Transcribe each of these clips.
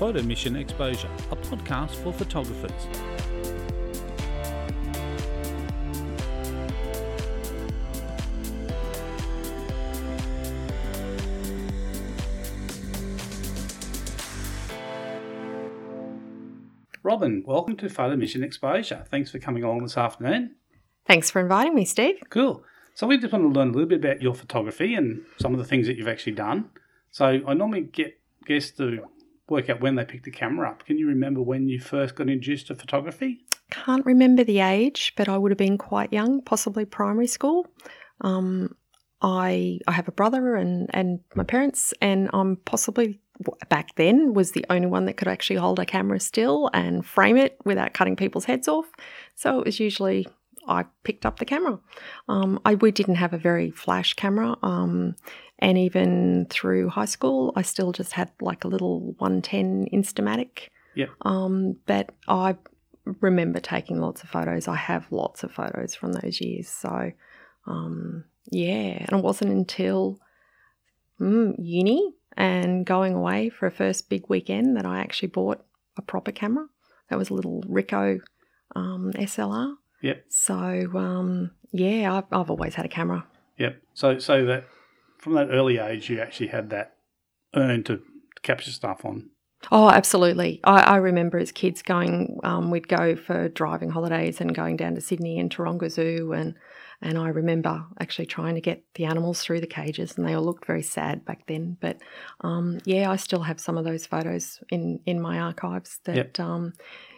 Photo Mission Exposure, a podcast for photographers. Robin, welcome to Photo Mission Exposure. Thanks for coming along this afternoon. Thanks for inviting me, Steve. Cool. So we just want to learn a little bit about your photography and some of the things that you've actually done. So I normally get guests to work out when they picked the camera up. Can you remember when you first got introduced to photography? Can't remember the age, but I would have been quite young, possibly primary school. Um, I I have a brother and and my parents, and I'm possibly back then was the only one that could actually hold a camera still and frame it without cutting people's heads off. So it was usually I picked up the camera. Um, I we didn't have a very flash camera, um, and even through high school, I still just had like a little 110 Instamatic. Yeah. Um, but I remember taking lots of photos. I have lots of photos from those years. So, um, yeah, and it wasn't until mm, uni and going away for a first big weekend that I actually bought a proper camera. That was a little Ricoh um, SLR. Yep. So um, yeah, I've, I've always had a camera. Yep. So so that from that early age, you actually had that urn to capture stuff on. Oh, absolutely. I, I remember as kids going, um, we'd go for driving holidays and going down to Sydney and Taronga Zoo. And, and I remember actually trying to get the animals through the cages, and they all looked very sad back then. But um, yeah, I still have some of those photos in, in my archives. That Yep. um,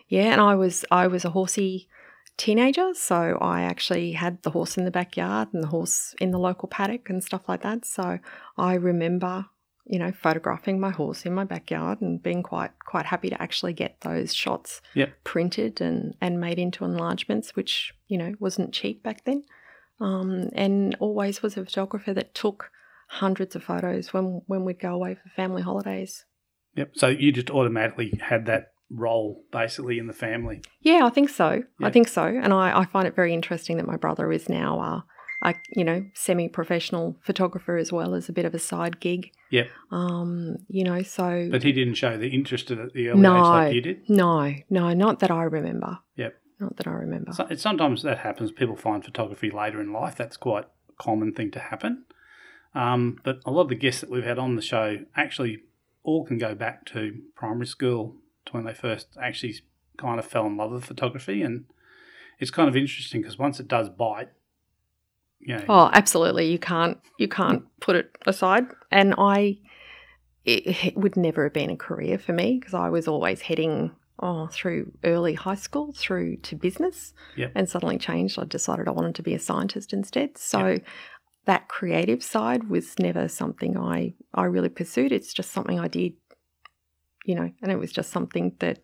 yeah, and I was I was a horsey teenager, so I actually had the horse in the backyard and the horse in the local paddock and stuff like that. So I remember, you know, photographing my horse in my backyard and being quite quite happy to actually get those shots Yep. printed and and made into enlargements, which you know wasn't cheap back then. Um, and always was a photographer that took hundreds of photos when when we'd go away for family holidays. Yep. So you just automatically had that role basically in the family. Yeah, I think so. Yeah. I think so, and I, I find it very interesting that my brother is now a, a you know semi-professional photographer as well as a bit of a side gig. Yep. Um, you know, so But he didn't show the interest at the early no, age like you did. no, no, not that I remember. Yep. Not that I remember. So, sometimes that happens. People find photography later in life. That's quite a common thing to happen. Um, but a lot of the guests that we've had on the show actually all can go back to primary school to when they first actually kind of fell in love with photography. And it's kind of interesting because once it does bite, you know, Oh, absolutely. You can't you can't put it aside. And I it, it would never have been a career for me because I was always heading oh through early high school through to business Yep. and suddenly changed. I decided I wanted to be a scientist instead. So Yep. that creative side was never something I I really pursued. It's just something I did, you know, and it was just something that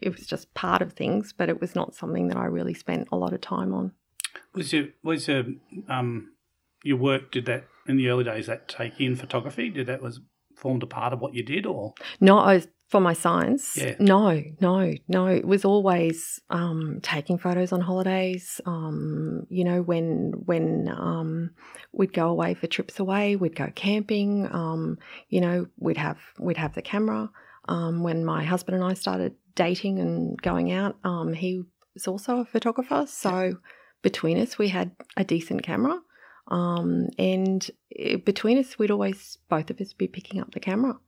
it was just part of things, but it was not something that I really spent a lot of time on. was your was your um your work did that in the early days that take in photography? Did that was formed a part of what you did or No, I was, for my science. Yeah. No, no, no. It was always um, taking photos on holidays. Um, you know, when when um, we'd go away for trips away, we'd go camping. Um, you know, we'd have we'd have the camera. Um, when my husband and I started dating and going out, um, he was also a photographer. So between us, we had a decent camera. Um, and eh, between us, we'd always both of us be picking up the camera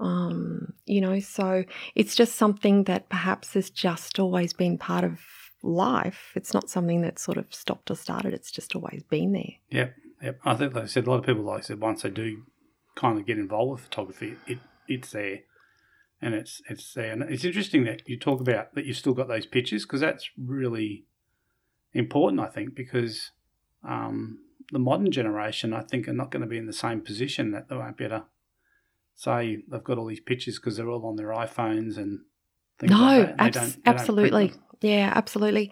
um, you know so it's just something that perhaps has just always been part of life it's not something that sort of stopped or started it's just always been there Yep, yep. I think like I said a lot of people like I said once they do kind of get involved with photography, it it's there, and it's it's there. And it's interesting that you talk about that you've still got those pictures because that's really important. I think because um, the modern generation, I think, are not going to be in the same position that they won't be able to say they've got all these pictures because they're all on their iPhones and things no like that. Abs- they don't print absolutely. Yeah absolutely.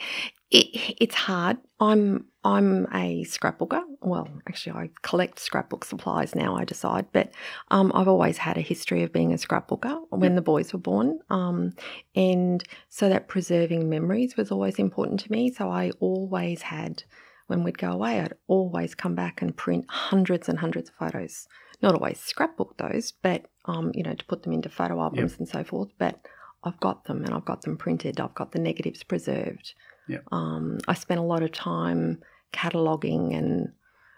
It, it's hard. I'm i'm a scrapbooker. Well actually i collect scrapbook supplies now i decide but um, i've always had a history of being a scrapbooker when the boys were born um, and so that preserving memories was always important to me. So i always had when we'd go away i'd always come back and print hundreds and hundreds of photos. Not always scrapbook those, but um, you know, to put them into photo albums and so forth. But I've got them and I've got them printed. I've got the negatives preserved. Yep. Um, I spent a lot of time cataloging and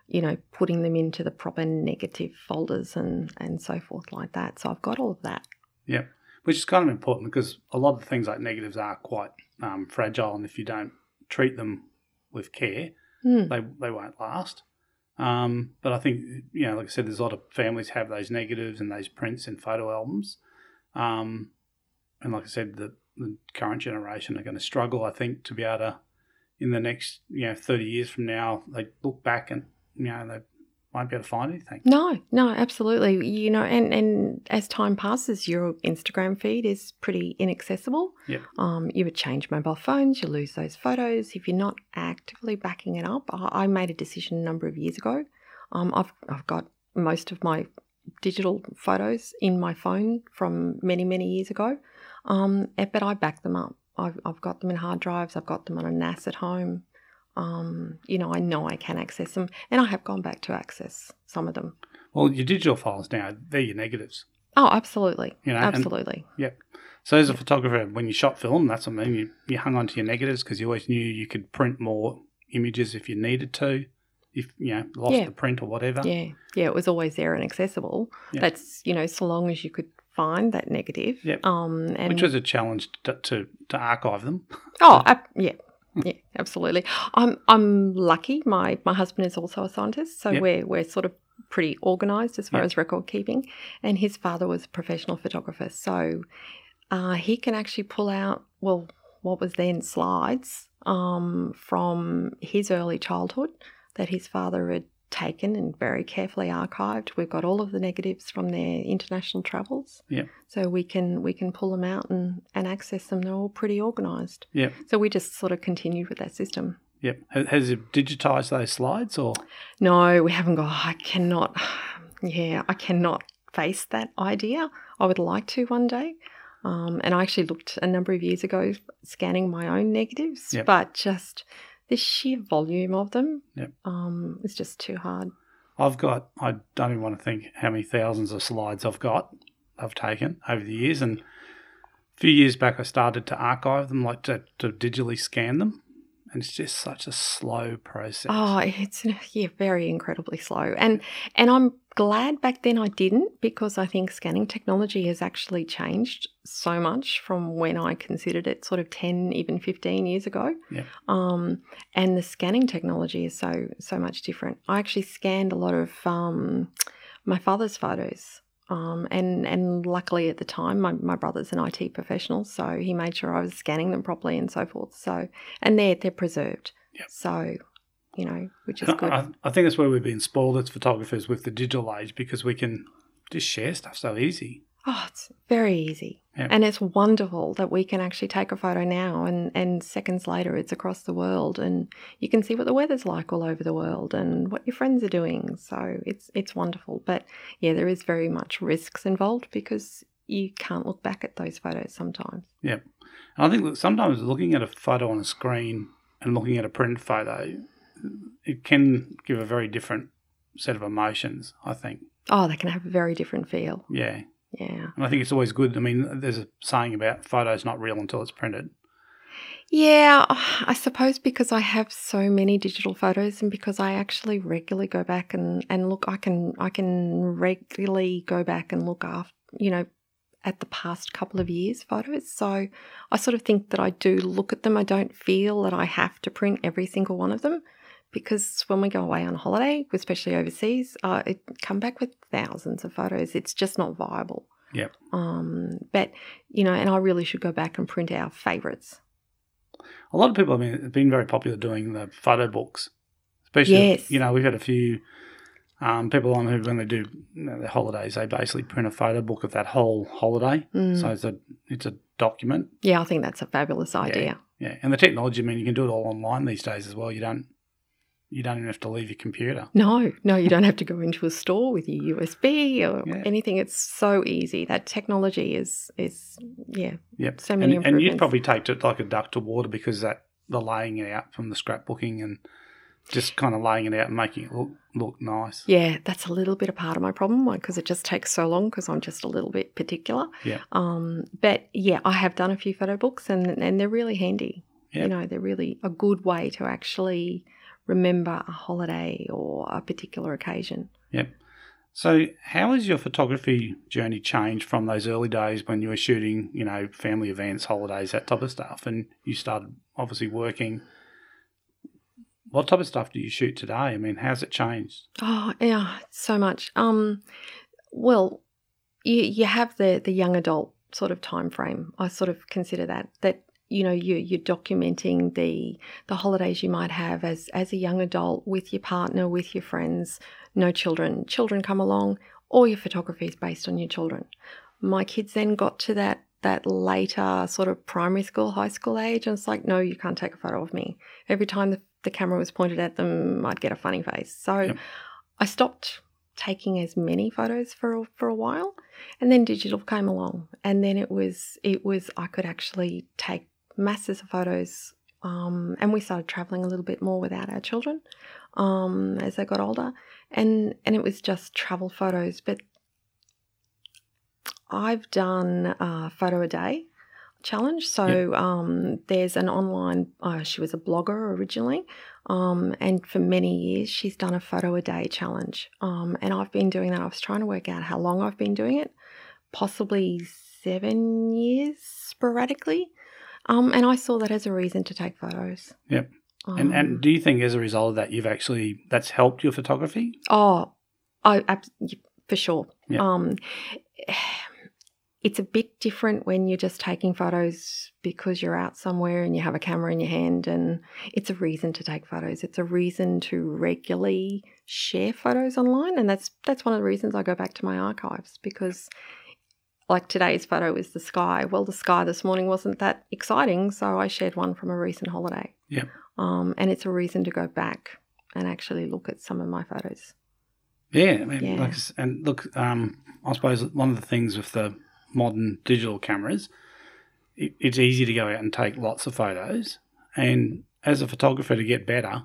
you know putting them into the proper negative folders and and so forth like that. So I've got all of that. Yeah, which is kind of important because a lot of things like negatives are quite um, fragile, and if you don't treat them with care, Mm. they they won't last. Um, but I think you know, like I said, there's a lot of families have those negatives and those prints and photo albums. Um, and like I said, the, the current generation are going to struggle, I think, to be able to in the next you know 30 years from now, they look back and you know they won't be able to find anything. No, no, absolutely. You know, and and as time passes, your Instagram feed is pretty inaccessible. Yep. Um, you would change mobile phones, you lose those photos if you're not actively backing it up. I, I made a decision a number of years ago. Um, I've I've got most of my digital photos in my phone from many many years ago, um, eh, but I back them up. I've, I've got them in hard drives. I've got them on a NAS at home. Um, you know, I know I can access them, and I have gone back to access some of them. Well, your digital files now, they're your negatives. Oh, absolutely, You know, and- absolutely. So as a photographer, when you shot film, that's what I mean. You, you hung on to your negatives because you always knew you could print more images if you needed to, if you know lost Yeah. the print or whatever. Yeah, yeah, it was always there and accessible. That's you know, so long as you could find that negative. Yep. Um, and Which was a challenge to, to, to archive them. oh, yeah. Yeah, absolutely. I'm I'm lucky. My my husband is also a scientist, so Yep. we're we're sort of pretty organised as far Yep. as record keeping. And his father was a professional photographer, so uh, he can actually pull out well what was then slides um, from his early childhood that his father had taken and very carefully archived. We've got all of the negatives from their international travels. Yep. So we can we can pull them out and, and access them. They're all pretty organised. Yep. So we just sort of continued with that system. Yep. Has it digitized those slides or? No, we haven't got. I cannot. Yeah, I cannot face that idea. I would like to one day. Um, and I actually looked a number of years ago scanning my own negatives, Yep. but just the sheer volume of them Yep. um, is just too hard. I've got, I don't even want to think how many thousands of slides I've got, I've taken over the years. And a few years back, I started to archive them, like to, to digitally scan them. And it's just such a slow process. Oh, it's yeah, very incredibly slow. And and I'm glad back then I didn't because I think scanning technology has actually changed so much from when I considered it sort of 10 even 15 years ago. Yeah. Um and the scanning technology is so so much different. I actually scanned a lot of um my father's photos. Um, and and luckily at the time my, my brother's an IT professional, so he made sure I was scanning them properly and so forth. So and they're they're preserved. Yep. So, you know, which is And good. I, I think that's where we've been spoiled as photographers with the digital age because we can just share stuff so easy. Oh, it's very easy. Yeah. And it's wonderful that we can actually take a photo now and, and seconds later it's across the world and you can see what the weather's like all over the world and what your friends are doing. So it's it's wonderful. But yeah, there is very much risks involved because you can't look back at those photos sometimes. And I think that sometimes looking at a photo on a screen and looking at a print photo, it can give a very different set of emotions, I think. Oh, they can have a very different feel. Yeah. Yeah. And I think it's always good. I mean, there's a saying about photos not real until it's printed. Yeah, I suppose because I have so many digital photos and because I actually regularly go back and, and look, I can I can regularly go back and look after you know at the past couple of years photos. So I sort of think that I do look at them. I don't feel that I have to print every single one of them because when we go away on holiday, especially overseas, uh, it come back with thousands of photos. It's just not viable. Yep. Um, but you know, and I really should go back and print our favourites. A lot of people have been, been very popular doing the photo books, especially. Yes. You know, we've had a few um, people on who, when they do you know, their holidays, they basically print a photo book of that whole holiday. Mm. So it's a it's a document. Yeah, I think that's a fabulous idea. Yeah, and the technology. I mean, you can do it all online these days as well. You don't you don't even have to leave your computer. No, no, you don't have to go into a store with your USB or Yeah. anything. It's so easy. That technology is is yeah. Yep. So many and, and you'd probably take it like a duck to water because that the laying it out from the scrapbooking and just kind of laying it out and making it look look nice. Yeah, that's a little bit a part of my problem because it just takes so long because I'm just a little bit particular. Yeah. Um, but yeah, I have done a few photo books and and they're really handy. Yeah. You know, they're really a good way to actually remember a holiday or a particular occasion. Yep. So, how has your photography journey changed from those early days when you were shooting, you know, family events, holidays, that type of stuff, and you started obviously working? What type of stuff do you shoot today? I mean, how's it changed? Oh yeah, so much. Um, well, you you have the the young adult sort of time frame. I sort of consider that that you know you you're documenting the the holidays you might have as as a young adult with your partner, with your friends. No children. Children come along. All your photography is based on your children. My kids then got to that that later sort of primary school, high school age, and it's like, no, you can't take a photo of me. Every time the the camera was pointed at them, I'd get a funny face. So Yep. I stopped taking as many photos for a- for a while, and then digital came along, and then it was it was I could actually take masses of photos. Um, and we started traveling a little bit more without our children um, as they got older, and and it was just travel photos. But I've done a photo a day challenge. So um, there's an online. Uh, she was a blogger originally, um, and for many years she's done a photo a day challenge. Um, and I've been doing that. I was trying to work out how long I've been doing it, possibly seven years sporadically. Um, and I saw that as a reason to take photos. Yep. And Um, and do you think as a result of that, you've actually that's helped your photography? Oh, I for sure. Yeah. Um, it's a bit different when you're just taking photos because you're out somewhere and you have a camera in your hand, and it's a reason to take photos. It's a reason to regularly share photos online, and that's that's one of the reasons I go back to my archives because. Like today's photo is the sky. Well, the sky this morning wasn't that exciting, so I shared one from a recent holiday. Yeah. Um, and it's a reason to go back and actually look at some of my photos. Yeah, I mean, Yeah. like, and look, um, I suppose one of the things with the modern digital cameras, it, it's easy to go out and take lots of photos. And as a photographer, to get better,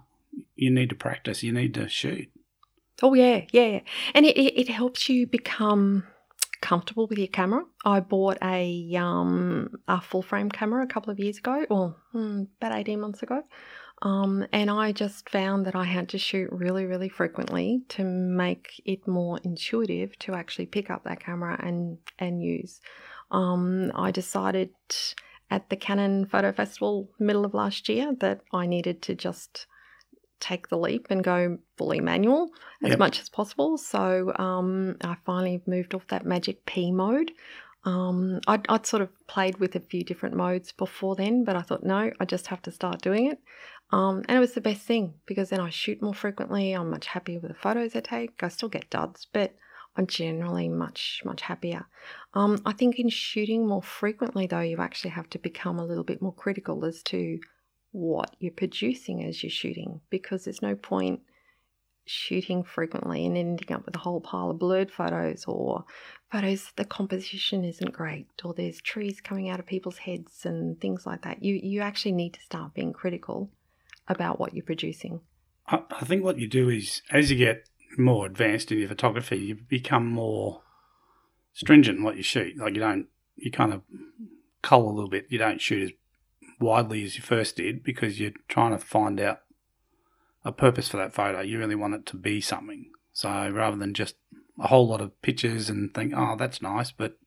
you need to practice. You need to shoot. Oh yeah, yeah, and it, it, it helps you become comfortable with your camera. I bought a um a full frame camera a couple of years ago, or hmm, about eighteen months ago, um, and I just found that I had to shoot really, really frequently to make it more intuitive to actually pick up that camera and and use. Um, I decided at the Canon Photo Festival middle of last year that I needed to just take the leap and go fully manual as Yep. much as possible. So um, I finally moved off that Magic P mode. Um, I'd, I'd sort of played with a few different modes before then, but I thought, no, I just have to start doing it. Um, and it was the best thing because then I shoot more frequently. I'm much happier with the photos I take. I still get duds, but I'm generally much, much happier. Um, I think in shooting more frequently, though, you actually have to become a little bit more critical as to what you're producing as you're shooting because there's no point shooting frequently and ending up with a whole pile of blurred photos or photos the composition isn't great or there's trees coming out of people's heads and things like that you you actually need to start being critical about what you're producing I, I think what you do is, as you get more advanced in your photography, you become more stringent in what you shoot. Like you don't, you kind of cull a little bit. You don't shoot as widely as you first did because you're trying to find out a purpose for that photo. You really want it to be something. So rather than just a whole lot of pictures and think, oh, that's nice, but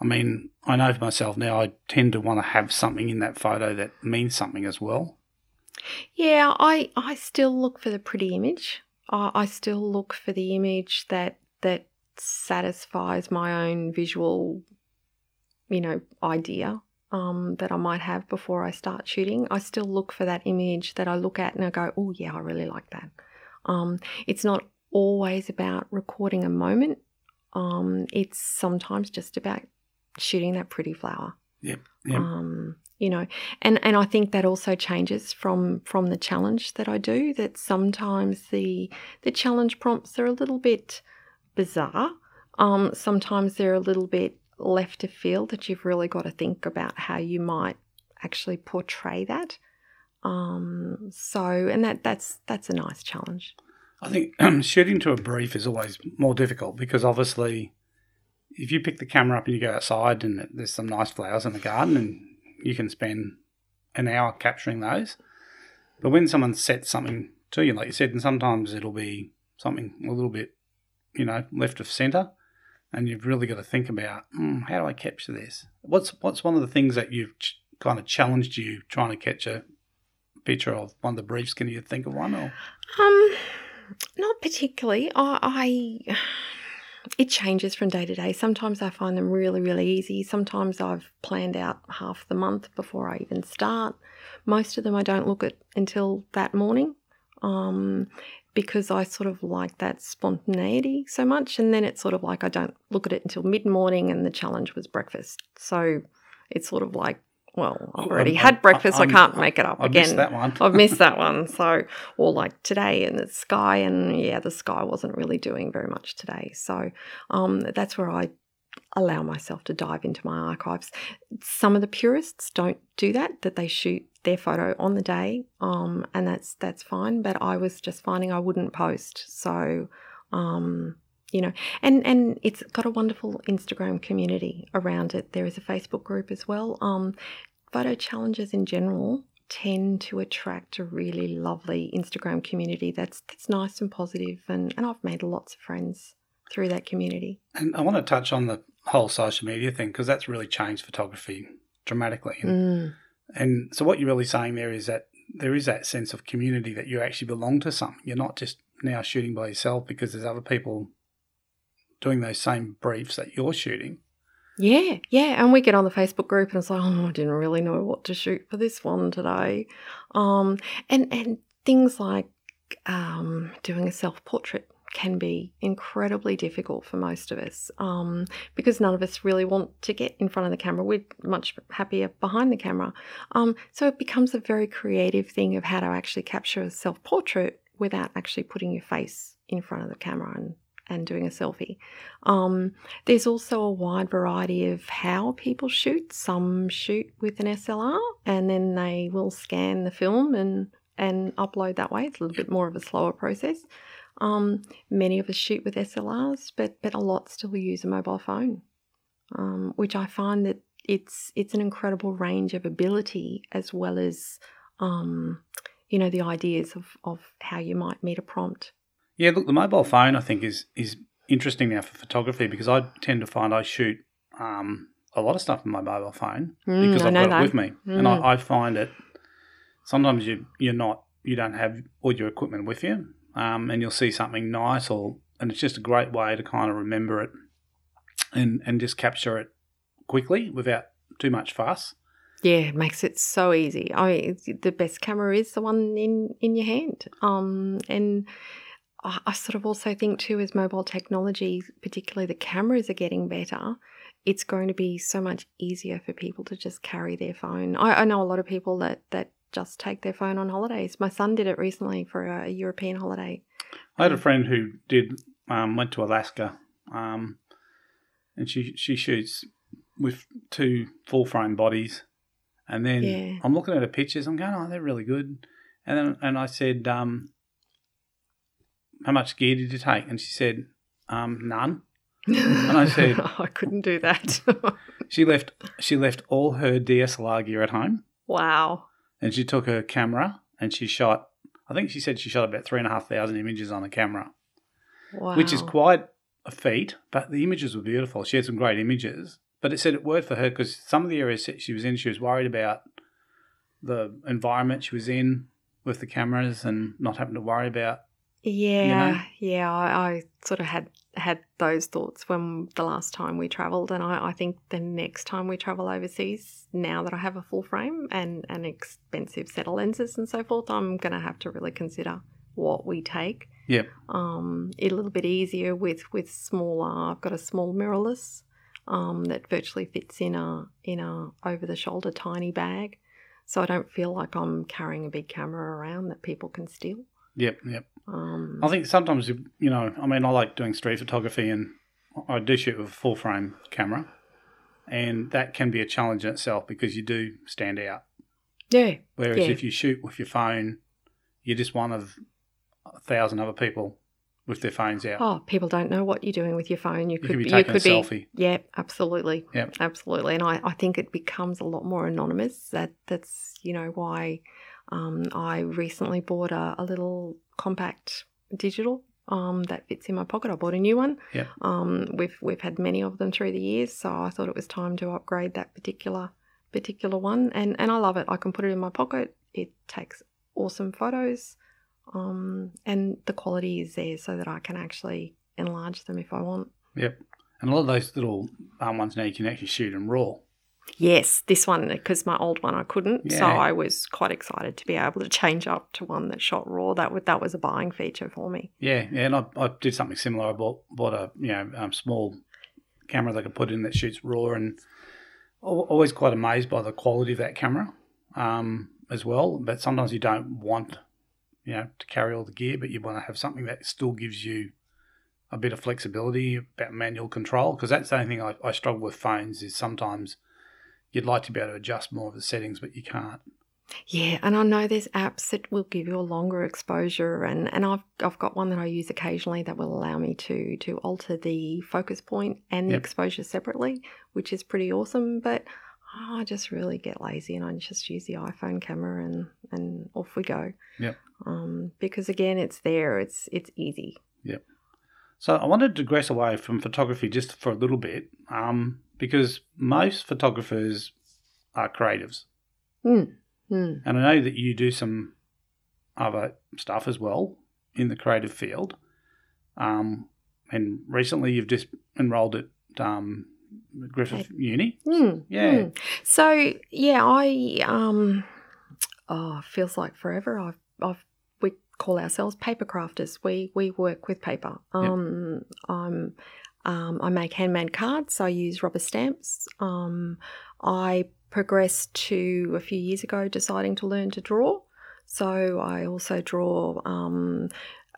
I mean, I know for myself now, I tend to want to have something in that photo that means something as well. Yeah, I I still look for the pretty image. I, I still look for the image that that satisfies my own visual, you know, idea um, that I might have before I start shooting. I still look for that image that I look at and I go, oh yeah, I really like that. Um, it's not always about recording a moment. Um, it's sometimes just about shooting that pretty flower Yep. um, you know and and i think that also changes from from the challenge that i do that sometimes the the challenge prompts are a little bit bizarre um, sometimes they're a little bit left of field that you've really got to think about how you might actually portray that Um, so, and that that's that's a nice challenge. I think shooting to a brief is always more difficult because obviously, if you pick the camera up and you go outside and there's some nice flowers in the garden and you can spend an hour capturing those, but when someone sets something to you, like you said, and sometimes it'll be something a little bit, you know, left of centre, and you've really got to think about mm, how do I capture this? What's what's one of the things that you've ch- kind of challenged you trying to catch a picture of one of the briefs? Can you think of one? Or um, not particularly. I, I it changes from day to day. Sometimes I find them really, really easy. Sometimes I've planned out half the month before I even start. Most of them I don't look at until that morning. Um, because I sort of like that spontaneity so much. And then it's sort of like I don't look at it until mid morning, and the challenge was breakfast. So it's sort of like, well, I've already i had breakfast. i I can not make it up I've again. Missed that one. I've missed that one. So, or like today in the sky, and yeah, the sky wasn't really doing very much today. So, um, that's where I allow myself to dive into my archives. Some of the purists don't do that; that they shoot their photo on the day, um, and that's that's fine. But I was just finding I wouldn't post, so um, you know, and and it's got a wonderful Instagram community around it. There is a Facebook group as well. Um, photo challenges in general tend to attract a really lovely Instagram community that's that's nice and positive, and and I've made lots of friends through that community. And I want to touch on the whole social media thing because that's really changed photography dramatically. And, mm. And so what you're really saying there is that there is that sense of community that you actually belong to something. You're not just now shooting by yourself because there's other people doing those same briefs that you're shooting. Yeah, yeah, and we get on the Facebook group and it's like, oh, I didn't really know what to shoot for this one today, um, and and things like um, doing a self portrait can be incredibly difficult for most of us um, because none of us really want to get in front of the camera. We're much happier behind the camera. Um, so it becomes a very creative thing of how to actually capture a self portrait without actually putting your face in front of the camera and, and doing a selfie. Um, there's also a wide variety of how people shoot. Some shoot with an SLR and then they will scan the film and and upload that way. It's a little bit more of a slower process. Um, many of us shoot with SLRs, but but a lot still use a mobile phone, um, which I find that it's it's an incredible range of ability as well as um, you know the ideas of, of how you might meet a prompt. Yeah, look, the mobile phone I think is is interesting now for photography because I tend to find I shoot um, a lot of stuff on my mobile phone mm, because I've got that. it with me, mm. and I, mm. I find it sometimes you you're not you don't have all your equipment with you, um, and you'll see something nice, or and it's just a great way to kind of remember it and and just capture it quickly without too much fuss. Yeah, it makes it so easy. I mean, the best camera is the one in in your hand. Um, and I, sort of also think too, as mobile technology, particularly the cameras are getting better, it's going to be so much easier for people to just carry their phone. I, I know a lot of people that that just take their phone on holidays. My son did it recently for a European holiday. I had a friend who did um, went to Alaska, um, and she she shoots with two full frame bodies, and then yeah. I'm looking at her pictures. I'm going, oh, they're really good, and then and I said, um, how much gear did you take? And she said, um, none. And I said, I couldn't do that. she left she left all her DSLR gear at home. Wow and she took her camera and she shot. I think she said she shot about three and a half thousand images on the camera, wow. which is quite a feat. But the images were beautiful. She had some great images. But it said it worked for her because some of the areas that she was in, she was worried about the environment she was in with the cameras and not having to worry about. Yeah, you know? yeah. I, I, sort of had had those thoughts when the last time we travelled, and I, I, think the next time we travel overseas, now that I have a full frame and an expensive set of lenses and so forth, I'm going to have to really consider what we take. Yeah. Um, a little bit easier with with smaller. I've got a small mirrorless um, that virtually fits in a in a over the shoulder tiny bag, so I don't feel like I'm carrying a big camera around that people can steal. Yep, yep. Um, I think sometimes, you know, I mean, I like doing street photography and I do shoot with a full frame camera. And that can be a challenge in itself because you do stand out. Yeah. Whereas Yeah. if you shoot with your phone, you're just one of a thousand other people with their phones out. Oh, people don't know what you're doing with your phone. You you could, could be you taking could a be. selfie. Yeah, absolutely. Yep. Absolutely. And I, I think it becomes a lot more anonymous. That that's you know why um, I recently bought a, a little compact digital um, that fits in my pocket. I bought a new one. Yep. Um, we've we've had many of them through the years, so I thought it was time to upgrade that particular particular one. And and I love it. I can put it in my pocket. It takes awesome photos. Um, and the quality is there so that I can actually enlarge them if I want. Yep. And a lot of those little um, ones now you can actually shoot them raw. Yes, this one because my old one I couldn't, so I was quite excited to be able to change up to one that shot raw. That would that was a buying feature for me. Yeah, yeah, and I, I did something similar. I bought bought a you know um, small camera that I could put in that shoots raw, and always quite amazed by the quality of that camera um, as well. But sometimes you don't want you know to carry all the gear, but you want to have something that still gives you a bit of flexibility about manual control because that's the only thing I, I struggle with phones is sometimes you'd like to be able to adjust more of the settings, but you can't. Yeah, and I know there's apps that will give you a longer exposure, and, and I've I've got one that I use occasionally that will allow me to to alter the focus point and the Yep. exposure separately, which is pretty awesome. But I just really get lazy and I just use the iPhone camera and and off we go. Yep. Um, because again, it's there. It's it's easy. Yep. So I wanted to digress away from photography just for a little bit, um, because most photographers are creatives, Hmm. Hmm. and I know that you do some other stuff as well in the creative field. Um, and recently, you've just enrolled at um, Griffith Uni. Hmm. Yeah. Hmm. So yeah, I um, oh, feels like forever. I've I've we call ourselves paper crafters. We we work with paper. Um, I'm um, I make handmade cards. I use rubber stamps. Um, I progressed to a few years ago deciding to learn to draw. So I also draw um,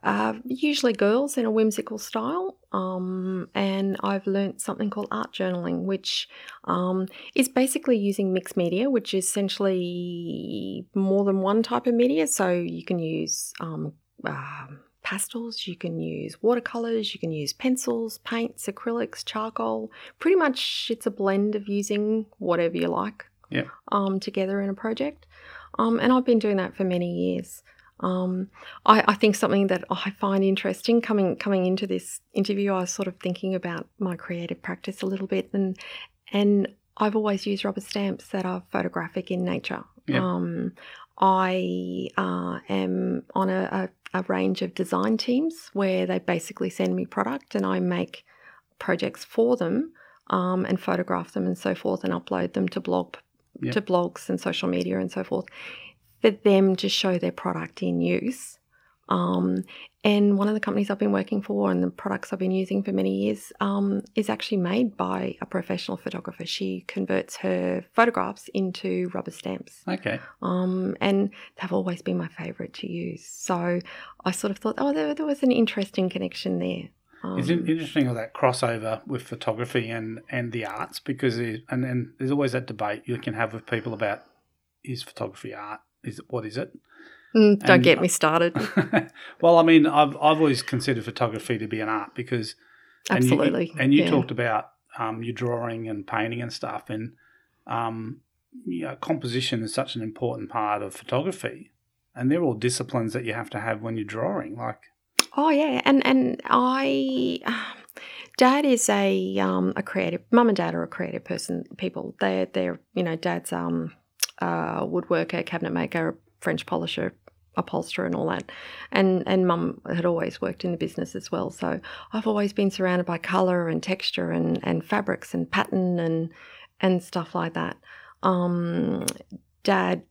uh, usually girls in a whimsical style. Um, and I've learnt something called art journaling, which um, is basically using mixed media, which is essentially more than one type of media. So you can use um, um pastels, you can use watercolors, you can use pencils, paints, acrylics, charcoal. Pretty much, it's a blend of using whatever you like Yeah. um, together in a project. Um, and I've been doing that for many years. Um, I, I think something that I find interesting coming coming into this interview, I was sort of thinking about my creative practice a little bit, and and I've always used rubber stamps that are photographic in nature. Yep. Um, I uh, am on a, a, a range of design teams where they basically send me product, and I make projects for them um, and photograph them and so forth, and upload them to blog Yep. to blogs and social media and so forth for them to show their product in use. Um, and one of the companies I've been working for and the products I've been using for many years um, is actually made by a professional photographer. She converts her photographs into rubber stamps. Okay. Um, and they've always been my favourite to use. So I sort of thought, oh, there, there was an interesting connection there. Um, It's interesting all that crossover with photography and, and the arts because it, and and there's always that debate you can have with people about is photography art? Is it what is it? Mm, don't and- get me started. well, I mean, I've I've always considered photography to be an art because and you- Absolutely. and you yeah. talked about um, your drawing and painting and stuff, and um, you know, composition is such an important part of photography, and they're all disciplines that you have to have when you're drawing. Like, Oh yeah, and and I, dad is a um a creative. Mum and dad are a creative person. People. They're they're you know dad's um uh woodworker, cabinet maker, French polisher, upholsterer, and all that. And and mum had always worked in the business as well. So I've always been surrounded by color and texture and and fabrics and pattern and and stuff like that. Um, dad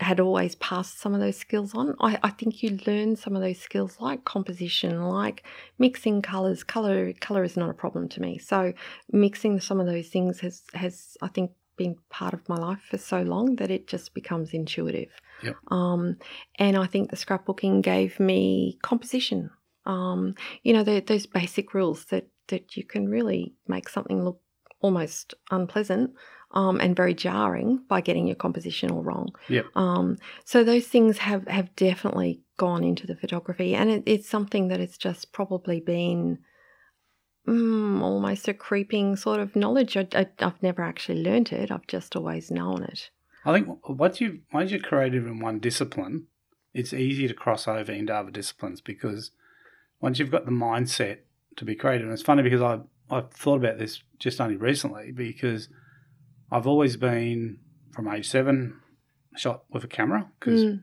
had always passed some of those skills on. I, I think you learn some of those skills like composition, like mixing colours. Colour colour is not a problem to me. So mixing some of those things has has I think been part of my life for so long that it just becomes intuitive. Yep. Um, and I think the scrapbooking gave me composition. Um, you know, the, those basic rules that that you can really make something look almost unpleasant um, and very jarring by getting your composition all wrong. Yep. Um, so those things have, have definitely gone into the photography, and it, it's something that it's just probably been mm, almost a creeping sort of knowledge. I, I, I've never actually learnt it. I've just always known it. I think once you once you're creative in one discipline, it's easy to cross over into other disciplines because once you've got the mindset to be creative, and it's funny because I I've thought about this just only recently because I've always been from age seven shot with a camera because Mm.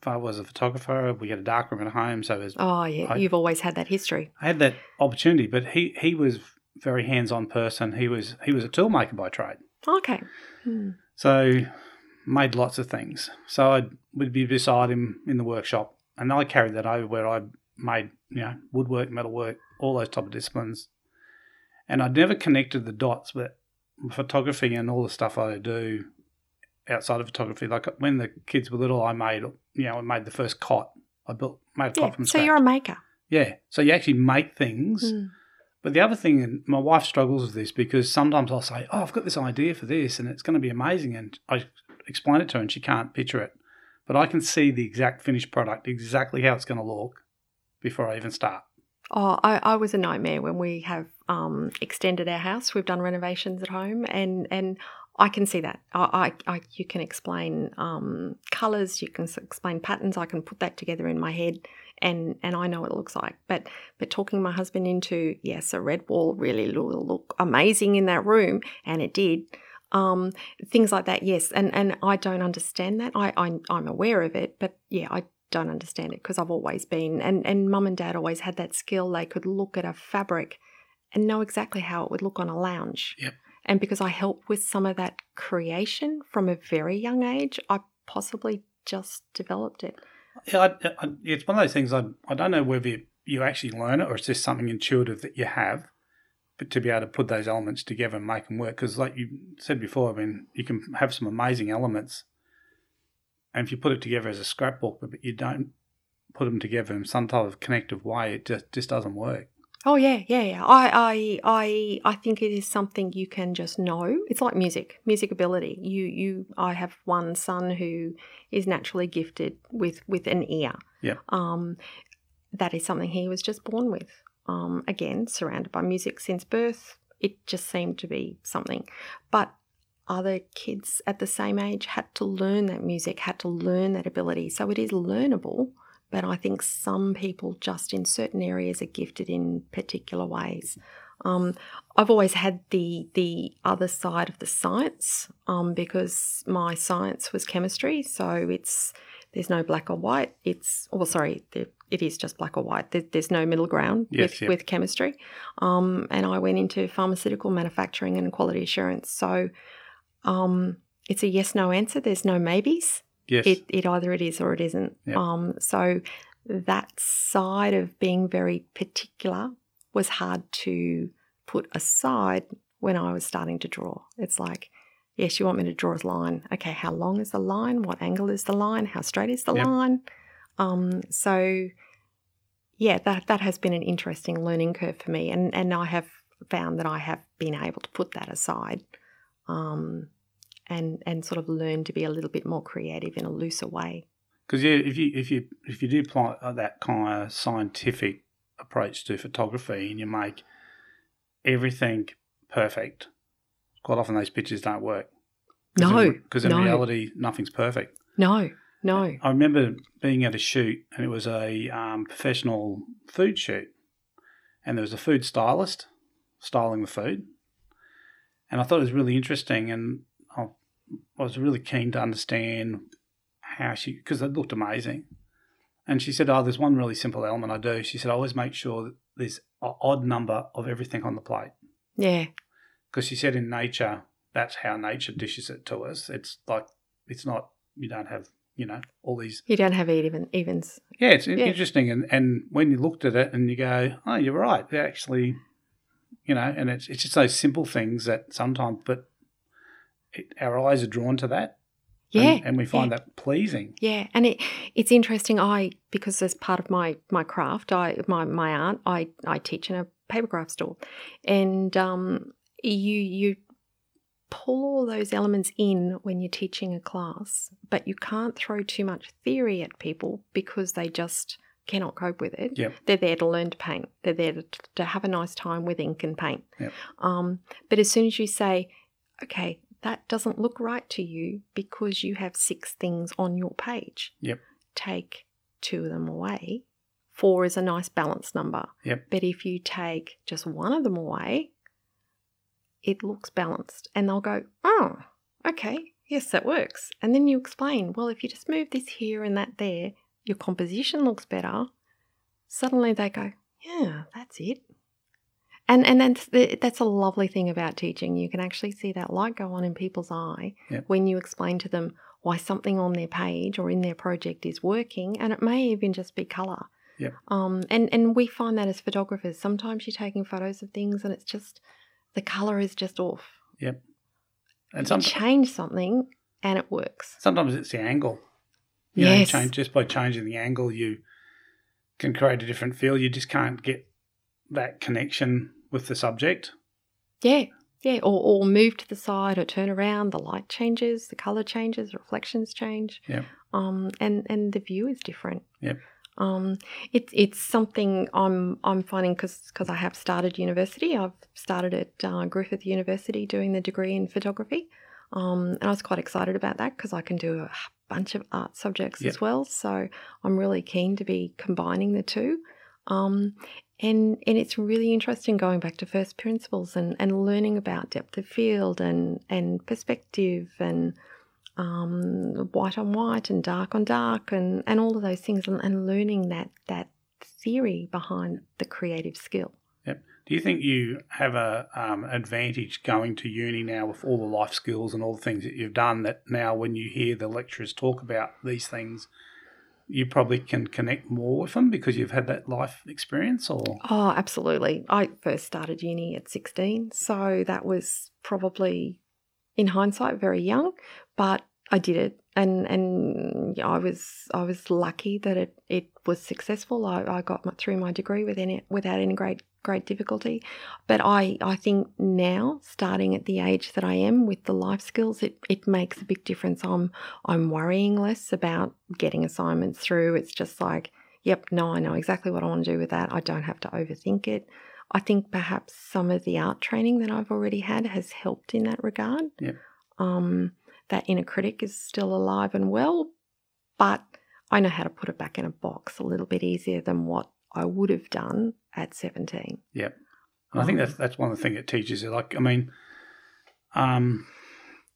father was a photographer. We had a darkroom at home, so as Oh, yeah. I- You've always had that history. I had that opportunity. But he he was very hands on person. He was he was a toolmaker by trade. Okay. Hmm. So made lots of things. So I would be beside him in the workshop, and I carried that over where I made you know woodwork, metalwork, all those type of disciplines, and I'd never connected the dots. But photography and all the stuff I do outside of photography, like when the kids were little, I made you know I made the first cot. I built made a cot from So scratch. So you're a maker. yeah. So you actually make things. Hmm. But the other thing, and my wife struggles with this because sometimes I'll say, "Oh, I've got this idea for this, and it's going to be amazing," and I explain it to her, and she can't picture it, but I can see the exact finished product, exactly how it's going to look, before I even start. Oh, I, I was a nightmare when we have um, extended our house. We've done renovations at home, and and I can see that. I, I, I you can explain um, colors, you can explain patterns. I can put that together in my head, and and I know what it looks like. But but talking my husband into yes, a red wall really will look amazing in that room, and it did. Um, things like that, yes, and and I don't understand that. I, I I'm aware of it, but yeah, I don't understand it because I've always been and and mum and dad always had that skill. They could look at a fabric and know exactly how it would look on a lounge. Yep. And because I helped with some of that creation from a very young age, I possibly just developed it. Yeah, I, I, it's one of those things. I I don't know whether you, you actually learn it or it's just something intuitive that you have, to be able to put those elements together and make them work. Because, like you said before, I mean, you can have some amazing elements, and if you put it together as a scrapbook, but you don't put them together in some type of connective way, it just just doesn't work. Oh yeah, yeah, yeah. I, I, I, I think it is something you can just know. It's like music, music ability. You, you. I have one son who is naturally gifted with with an ear. Yeah. Um, that is something he was just born with. Um, again, surrounded by music since birth. It just seemed to be something, but other kids at the same age had to learn that music, had to learn that ability. So it is learnable but I think some people just in certain areas are gifted in particular ways. Um, I've always had the the other side of the science um, because my science was chemistry, so it's there's no black or white. It's well, sorry, it is just black or white. There's no middle ground Yes, with yep. with chemistry. Um, and I went into pharmaceutical manufacturing and quality assurance, so um, it's a yes no answer. There's no maybes Yes. it, it either it is or it isn't. Yep. Um, so that side of being very particular was hard to put aside when I was starting to draw. It's like, yes, you want me to draw a line. Okay, how long is the line? What angle is the line? How straight is the Yep. line? Um, so yeah, that that has been an interesting learning curve for me, and and I have found that I have been able to put that aside. Um, and and sort of learn to be a little bit more creative in a looser way. Because yeah, if you if you if you do apply that kind of scientific approach to photography and you make everything perfect, quite often those pictures don't work. No, because in no. reality, nothing's perfect. No, no. I remember being at a shoot, and it was a um, professional food shoot, and there was a food stylist styling the food, and I thought it was really interesting, and I, I was really keen to understand how she because it looked amazing, and she said, "Oh, there's one really simple element I do." She said, "I always make sure that there's an odd number of everything on the plate." Yeah, because she said in nature that's how nature dishes it to us. It's like it's not you don't have you know all these. you don't have even evens. Yeah, it's Yeah. interesting, and and when you looked at it and you go, oh, you're right. It actually, you know, and it's it's just those simple things that sometimes, but it, our eyes are drawn to that. Yeah, and, and we find that pleasing. Yeah, and it it's interesting. I because as part of my my craft, I my my art, I I teach in a paper craft store, and um, you you pull all those elements in when you're teaching a class, but you can't throw too much theory at people because they just cannot cope with it. Yep. They're there to learn to paint. They're there to, to have a nice time with ink and paint. Yep. Um, but as soon as you say, okay, that doesn't look right to you because you have six things on your page. Yep. Take two of them away. Four is a nice balanced number. Yep. But if you take just one of them away, it looks balanced. And they'll go, oh, okay, yes, that works. And then you explain, well, if you just move this here and that there, your composition looks better. Suddenly they go, yeah, that's it. And and that's the, that's a lovely thing about teaching. You can actually see that light go on in people's eye Yep. when you explain to them why something on their page or in their project is working, and it may even just be color. Yep. Um, and and we find that as photographers, sometimes you're taking photos of things and it's just the color is just off. Yep. And you some, change something and it works. sometimes it's the angle. You know, you Yes. change, just by changing the angle, you can create a different feel. You just can't get that connection with the subject. Yeah, yeah. Or, or move to the side or turn around. The light changes, the color changes, reflections change. Yeah. Um, and and the view is different. Yep. Um, it's it's something I'm I'm finding because I have started university. I've started at uh, Griffith University doing the degree in photography, um, and I was quite excited about that because I can do a bunch of art subjects as well. So I'm really keen to be combining the two. Um, and and it's really interesting going back to first principles and, and learning about depth of field and and perspective and um, white on white and dark on dark and, and all of those things and, and learning that that theory behind the creative skill. Yep. Do you think you have a um, advantage going to uni now with all the life skills and all the things that you've done? That now, when you hear the lecturers talk about these things, you probably can connect more with them because you've had that life experience. Or Oh, absolutely. I first started uni at 16, so that was probably in hindsight very young, but I did it and and yeah, I was I was lucky that it, it was successful. I, I got my, through my degree with any, without any great great difficulty. But I, I think now, starting at the age that I am with the life skills, it, it makes a big difference. I'm I'm worrying less about getting assignments through. It's just like, yep, no, I know exactly what I want to do with that. I don't have to overthink it. I think perhaps some of the art training that I've already had has helped in that regard. Yep. Um, that inner critic is still alive and well, but I know how to put it back in a box a little bit easier than what I would have done at 17. And I think that's that's one of the things it teaches you. Like, I mean, um,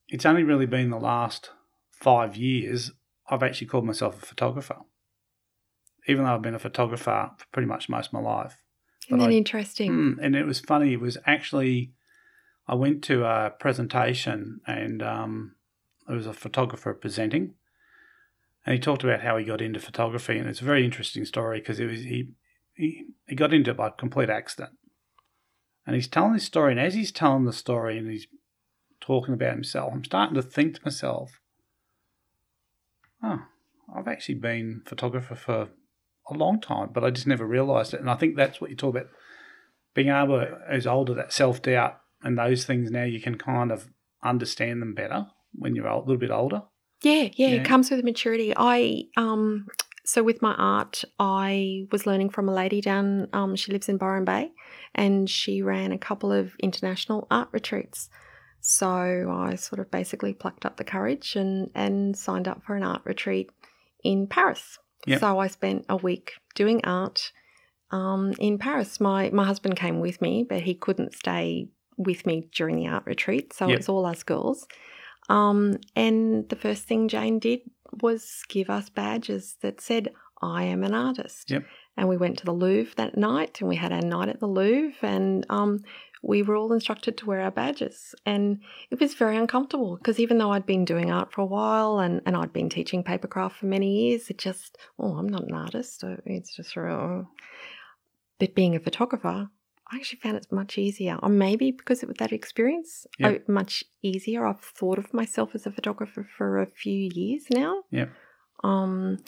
it's only really been the last five years I've actually called myself a photographer, even though I've been a photographer for pretty much most of my life. Isn't that I- interesting? Mm, and it was funny. It was actually I went to a presentation and um, there was a photographer presenting, and he talked about how he got into photography, and it's a very interesting story because it was he, he he got into it by complete accident, and he's telling this story, and as he's telling the story and he's talking about himself, I'm starting to think to myself, oh, I've actually been photographer for a long time, but I just never realised it, and I think that's what you talk about being able as older, that self doubt and those things now you can kind of understand them better when you're a little bit older. Yeah, yeah, Yeah. it comes with maturity. I um so with my art, I was learning from a lady down um she lives in Byron Bay and she ran a couple of international art retreats. So I sort of basically plucked up the courage and and signed up for an art retreat in Paris. Yep. So I spent a week doing art um, in Paris. My my husband came with me, but he couldn't stay with me during the art retreat, so Yep. it was all us girls. Um, and the first thing Jane did was give us badges that said, I am an artist. Yep. And we went to the Louvre that night and we had our night at the Louvre and um, we were all instructed to wear our badges. And it was very uncomfortable because even though I'd been doing art for a while and, and I'd been teaching papercraft for many years, it just, oh, I'm not an artist. Uh, It's just, real. but being a photographer, I actually found it much easier. Or maybe because of that experience, Yep. I, much easier. I've thought of myself as a photographer for a few years now. Yep. Um.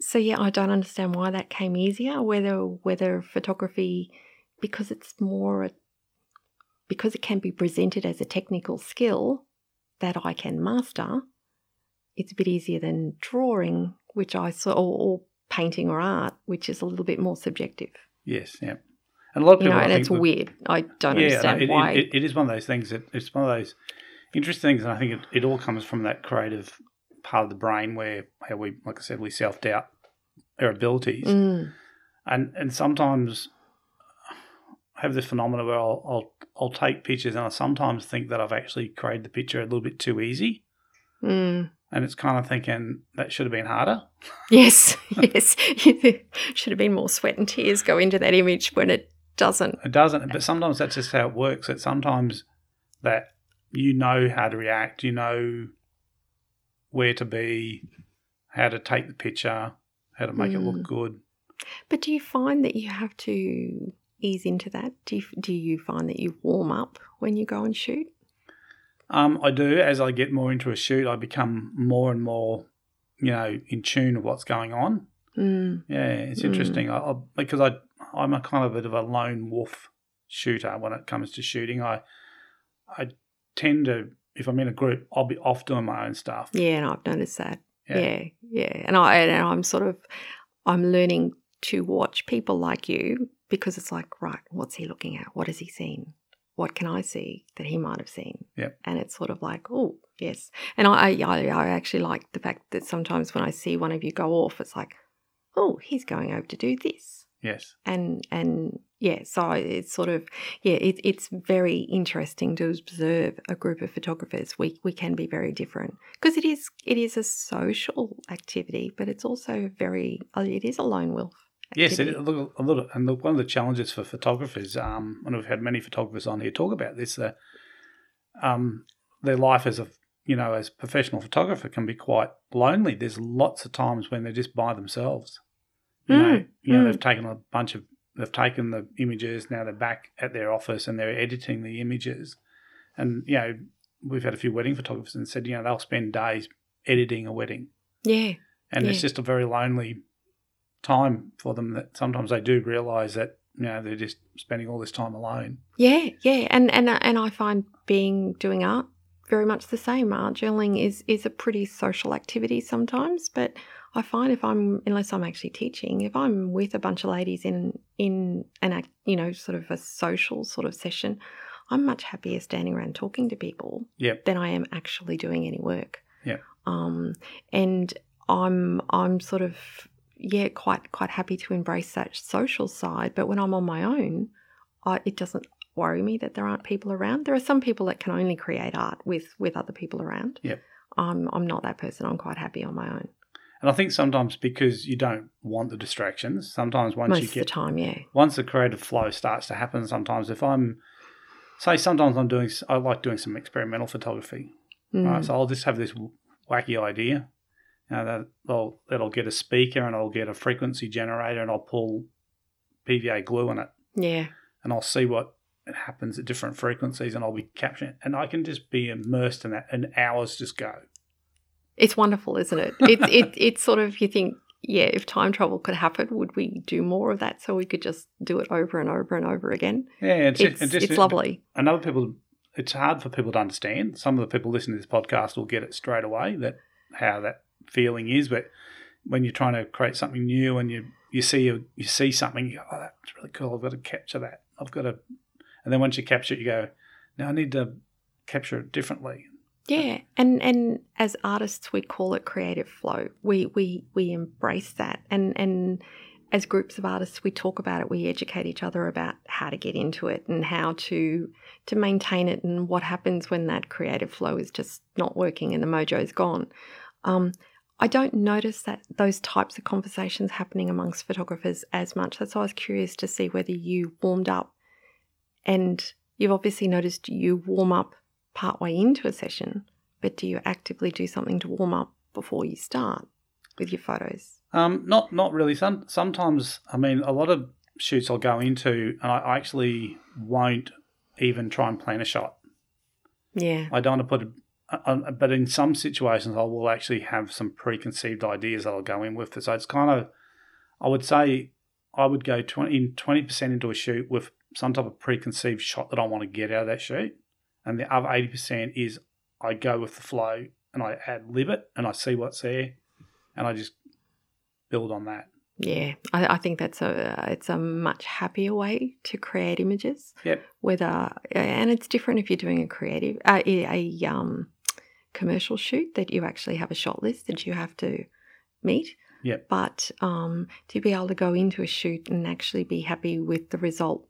So yeah, I don't understand why that came easier. Whether whether photography, because it's more a because it can be presented as a technical skill that I can master, it's a bit easier than drawing, which I saw, or, or painting or art, which is a little bit more subjective. Yes, yeah. And a lot of You people, know, and it's would- weird. I don't yeah, understand it, why. It, it is one of those things that it's one of those interesting things, and I think it, it all comes from that creative part of the brain where how we, like I said, we self doubt our abilities, Mm, and and sometimes I have this phenomenon where I'll, I'll I'll take pictures and I sometimes think that I've actually created the picture a little bit too easy, mm. and it's kind of thinking that should have been harder. Yes, yes. Should have been more sweat and tears go into that image when it doesn't. It doesn't, but sometimes that's just how it works. That sometimes that you know how to react, you know where to be, how to take the picture, how to make it look Mm. good. But do you find that you have to ease into that? Do you, do you find that you warm up when you go and shoot? Um, I do. As I get more into a shoot, I become more and more, you know, in tune with what's going on. Mm, Yeah, it's Mm. interesting. I, I, because I, I'm a kind of bit of a lone wolf shooter when it comes to shooting. I, I tend to, if I'm in a group, I'll be off doing my own stuff. yeah, and I've noticed that. Yeah. Yeah, yeah. And I and I'm sort of I'm learning to watch people like you because it's like, right, what's he looking at? What has he seen? What can I see that he might have seen? Yep. And it's sort of like, oh, yes. And I, I, I actually like the fact that sometimes when I see one of you go off, it's like, oh, he's going over to do this. Yes. and and yeah so it's sort of yeah it, it's very interesting to observe a group of photographers we we can be very different because it is it is a social activity but it's also very uh, it is a lone wolf Yes, it, a little, a little, and one of the challenges for photographers, um, and we've had many photographers on here talk about this, that um, their life as a, you know, as a professional photographer can be quite lonely. There's lots of times when they're just by themselves. You know, Mm, you know, mm. they've taken a bunch of, they've taken the images. Now they're back at their office and they're editing the images, and you know, we've had a few wedding photographers and said, you know, they'll spend days editing a wedding. Yeah and it's just a very lonely time for them that sometimes they do realize that you know they're just spending all this time alone. Yeah yeah. And and and i find being doing art very much the same. Art journaling is is a pretty social activity sometimes but i find if i'm unless i'm actually teaching if i'm with a bunch of ladies in in an act you know sort of a social sort of session i'm much happier standing around talking to people Yep. than i am actually doing any work Yeah. um and i'm i'm sort of yeah quite quite happy to embrace that social side but when i'm on my own I, it doesn't worry me that there aren't people around. There are some people that can only create art with with other people around. Yeah. I'm I'm not that person. I'm quite happy on my own and i think sometimes because you don't want the distractions sometimes once most you of the get time. Yeah. once the creative flow starts to happen sometimes if i'm say sometimes i'm doing i like doing some experimental photography Mm. right so i'll just have this wacky idea you know, that I'll, that'll get a speaker and i'll get a frequency generator and i'll pull pva glue in it Yeah. and I'll see what happens at different frequencies and I'll be capturing it. And I can just be immersed in that and hours just go. It's wonderful, isn't it? It's it, it's sort of you think, yeah, if time travel could happen, would we do more of that so we could just do it over and over and over again? Yeah, it's, It's it's lovely. And other people, it's hard for people to understand. Some of the people listening to this podcast will get it straight away that how that feeling is. But when you're trying to create something new and you you see a, you see something, you go, oh, that's really cool. I've got to capture that. I've got to, and then once you capture it, you go, now I need to capture it differently. Yeah, and and as artists, we call it creative flow. We we we embrace that, and and as groups of artists, we talk about it. We educate each other about how to get into it and how to to maintain it, and what happens when that creative flow is just not working and the mojo's gone. Um, I don't notice that those types of conversations happening amongst photographers as much. That's why I was curious to see whether you warmed up, and you've obviously noticed you warm up partway into a session, but do you actively do something to warm up before you start with your photos? Um, not not really. Some sometimes, I mean, a lot of shoots I'll go into, and I, actually won't even try and plan a shot. Yeah. I don't want to put a, but in some situations, I will actually have some preconceived ideas that I'll go in with. So it's kind of, I would say, I would go twenty in twenty percent into a shoot with some type of preconceived shot that I want to get out of that shoot, and the other eighty percent is I go with the flow and I ad lib it and I see what's there, and I just build on that. Yeah, I, I think that's a it's a much happier way to create images. Yep. Whether and it's different if you're doing a creative uh, a, um commercial shoot that you actually have a shot list that you have to meet. Yep. But um, to be able to go into a shoot and actually be happy with the result,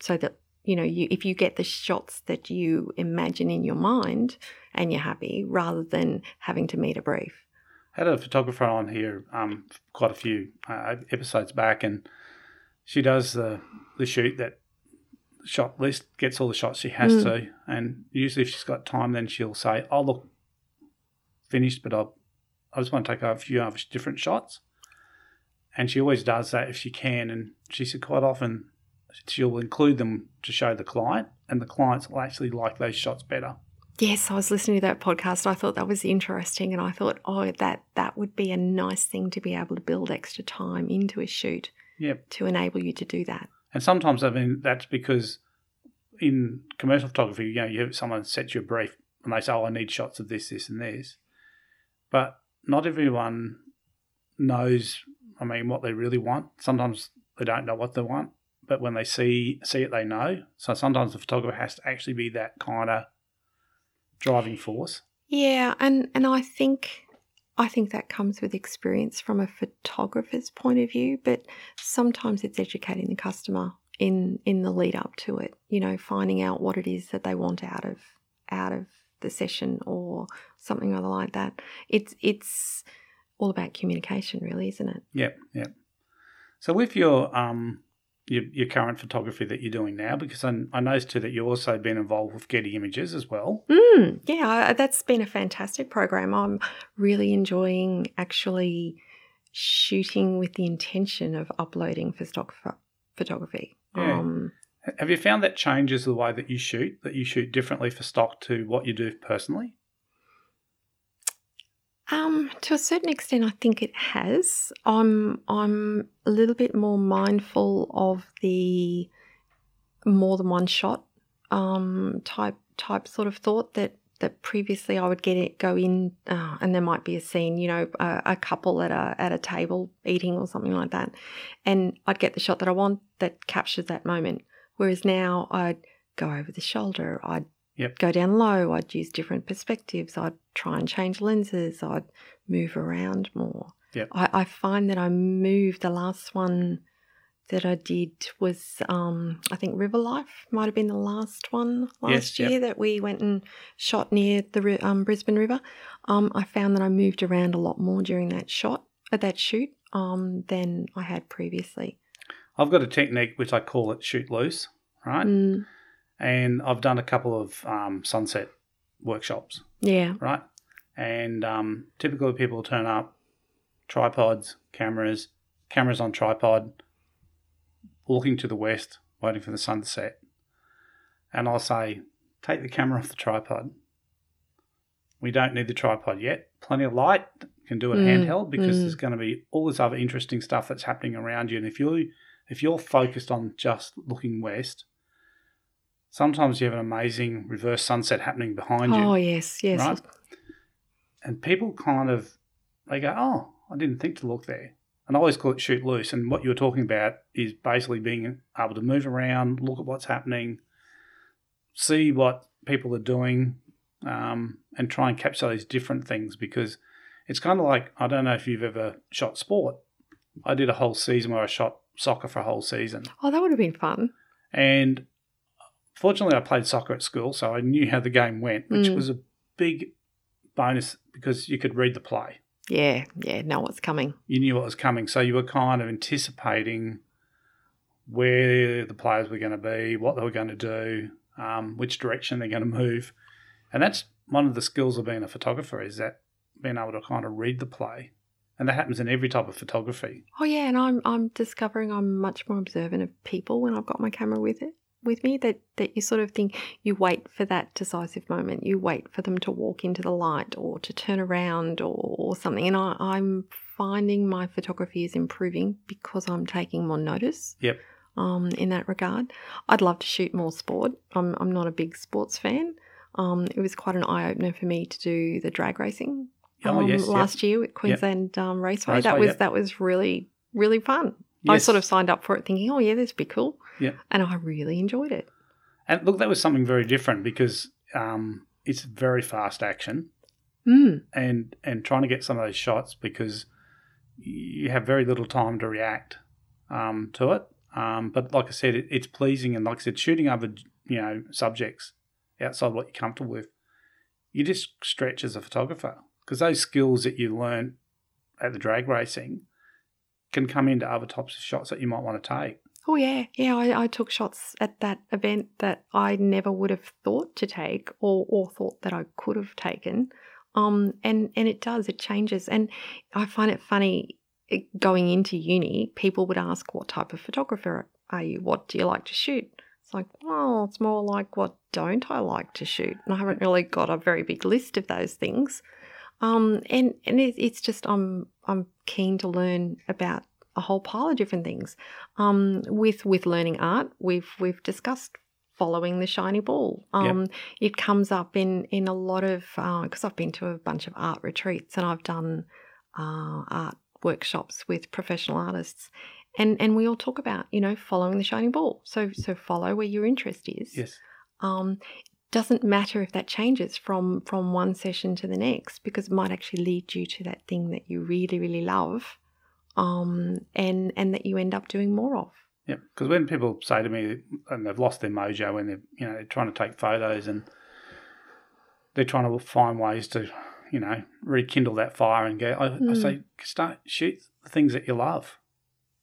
so that you know you if you get the shots that you imagine in your mind and you're happy, rather than having to meet a brief. had a photographer on here um, quite a few uh, episodes back, and she does the the shoot that shot list gets all the shots she has Mm. to, and usually if she's got time, then she'll say, "Oh look, finished, but I'll I just want to take a few other different shots," and she always does that if she can, and she said quite often she'll include them to show the client, and the clients will actually like those shots better. Yes, I was listening to that podcast. I thought that was interesting, and I thought, oh, that that would be a nice thing to be able to build extra time into a shoot Yep. to enable you to do that. And sometimes, I mean, that's because in commercial photography, you know, you have someone sets you a brief and they say, oh, I need shots of this, this, and this. But not everyone knows, I mean, what they really want. Sometimes they don't know what they want, but when they see see it, they know. So sometimes the photographer has to actually be that kind of driving force. Yeah, and and I think I think that comes with experience from a photographer's point of view, but sometimes it's educating the customer in in the lead up to it. You know, finding out what it is that they want out of out of the session or something other like that. It's it's all about communication, really, isn't it? Yep, yep. So with your um your, your current photography that you're doing now, because I, I noticed too that you've also been involved with Getty Images as well. Mm, yeah, that's been a fantastic program. I'm really enjoying actually shooting with the intention of uploading for stock pho- photography. Yeah. Um, Have you found that changes the way that you shoot? That you shoot differently for stock to what you do personally? Um, to a certain extent, I think it has. I'm I'm a little bit more mindful of the more than one shot um, type type sort of thought that that previously I would get it go in uh, and there might be a scene, you know, a, a couple at a at a table eating or something like that, and I'd get the shot that I want that captures that moment. Whereas now I'd go over the shoulder, I'd Yep. go down low, I'd use different perspectives, I'd try and change lenses, I'd move around more. Yep. I, I find that I move the last one that I did was um, I think River Life might have been the last one last Yes, yep. year that we went and shot near the um, Brisbane River. Um, I found that I moved around a lot more during that shot at that shoot um, than I had previously. I've got a technique which I call it shoot loose, right? Mm, And I've done a couple of um, sunset workshops, yeah, right? And um, typically people turn up, tripods, cameras, cameras on tripod, looking to the west, waiting for the sun to set. And I'll say, take the camera off the tripod. We don't need the tripod yet. Plenty of light. Can do it Mm, handheld because mm. there's going to be all this other interesting stuff that's happening around you. And if you if you're focused on just looking west, sometimes you have an amazing reverse sunset happening behind you Oh yes, yes. right? And people kind of they go, "Oh, I didn't think to look there." And I always call it shoot loose. And what you were talking about is basically being able to move around, look at what's happening, see what people are doing, um, and try and capture these different things. Because it's kind of like I don't know if you've ever shot sport. I did a whole season where I shot soccer for a whole season. Oh, that would have been fun. And fortunately, I played soccer at school, so I knew how the game went, which Mm. was a big bonus because you could read the play. Yeah, yeah. Know what's coming. You knew what was coming, so you were kind of anticipating where the players were going to be, what they were going to do, um, which direction they're going to move, and that's one of the skills of being a photographer is that being able to kind of read the play, and that happens in every type of photography. Oh yeah, and I'm I'm discovering I'm much more observant of people when I've got my camera with it with me. That that you sort of think you wait for that decisive moment. You wait for them to walk into the light or to turn around or, or something. And I, I'm finding my photography is improving because I'm taking more notice Yep. um, in that regard. I'd love to shoot more sport. I'm, I'm not a big sports fan. Um, it was quite an eye opener for me to do the drag racing Oh, um, yes, yep. last year at Queensland um, Raceway. Raceway, That was yep. that was really really fun. I sort of signed up for it thinking, oh yeah, this would be cool, Yeah. and I really enjoyed it. And look, that was something very different because um, it's very fast action Mm, and and trying to get some of those shots because you have very little time to react um, to it. Um, but like I said, it, it's pleasing, and like I said, shooting other you know subjects outside what you're comfortable with, you just stretch as a photographer because those skills that you learn at the drag racing can come into other types of shots that you might want to take. Oh yeah, yeah. I, I took shots at that event that I never would have thought to take, or or thought that I could have taken. Um, and and it does. It changes, and I find it funny going into uni. People would ask, "What type of photographer are you? What do you like to shoot?" It's like, well, it's more like, what don't I like to shoot? And I haven't really got a very big list of those things. Um, and and it, it's just I'm I'm keen to learn about a whole pile of different things. Um, with with learning art, we've we've discussed following the shiny ball. Um, It comes up in in a lot of because I've been to a bunch of art retreats and I've done uh, art workshops with professional artists. And, and we all talk about you know following the shiny ball. So so follow where your interest is Yes. um, doesn't matter if that changes from from one session to the next because it might actually lead you to that thing that you really really love um, and and that you end up doing more of Yeah, because when people say to me and they've lost their mojo when they're you know they're trying to take photos and they're trying to find ways to you know rekindle that fire and go, I, I Mm. say start shoot the things that you love.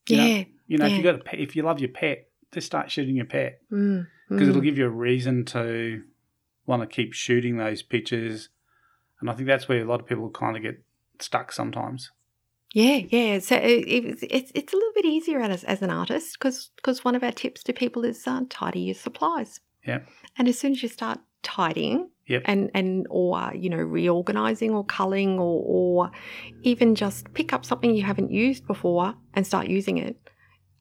You know, yeah You know, if you got a pet, if you love your pet, just start shooting your pet mm, because mm. it'll give you a reason to want to keep shooting those pictures. And I think that's where a lot of people kind of get stuck sometimes. Yeah, yeah. So it, it's it's it's a little bit easier as as an artist because one of our tips to people is uh, tidy your supplies. Yeah. And as soon as you start tidying, Yep. and and or you know reorganizing or culling or or even just pick up something you haven't used before and start using it,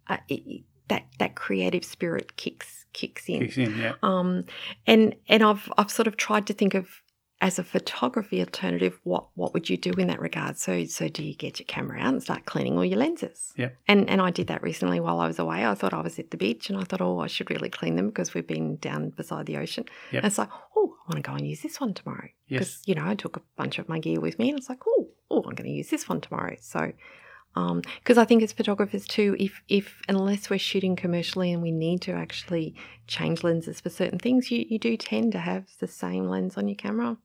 uh, it that that creative spirit kicks kicks in. Kicks in, yeah. Um, and and I've I've sort of tried to think of as a photography alternative, what what would you do in that regard? So so do you get your camera out and start cleaning all your lenses? Yep. And and I did that recently while I was away. I thought I was at the beach and I thought, oh, I should really clean them because we've been down beside the ocean. Yep. And it's like, oh, I want to go and use this one tomorrow because Yes. you know I took a bunch of my gear with me and it's like, oh, oh, I'm going to use this one tomorrow. So. Because I think as photographers too, if if unless we're shooting commercially and we need to actually change lenses for certain things, you, you do tend to have the same lens on your camera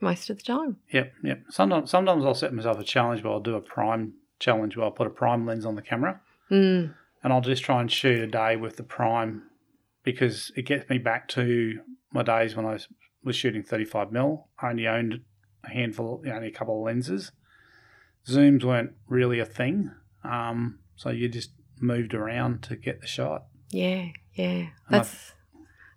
most of the time. Yep, yep. Sometimes, sometimes I'll set myself a challenge where I'll do a prime challenge where I'll put a prime lens on the camera Mm. and I'll just try and shoot a day with the prime because it gets me back to my days when I was, was shooting 35 mil. I only owned a handful, only a couple of lenses. Zooms weren't really a thing, um, so you just moved around to get the shot. Yeah, yeah. That's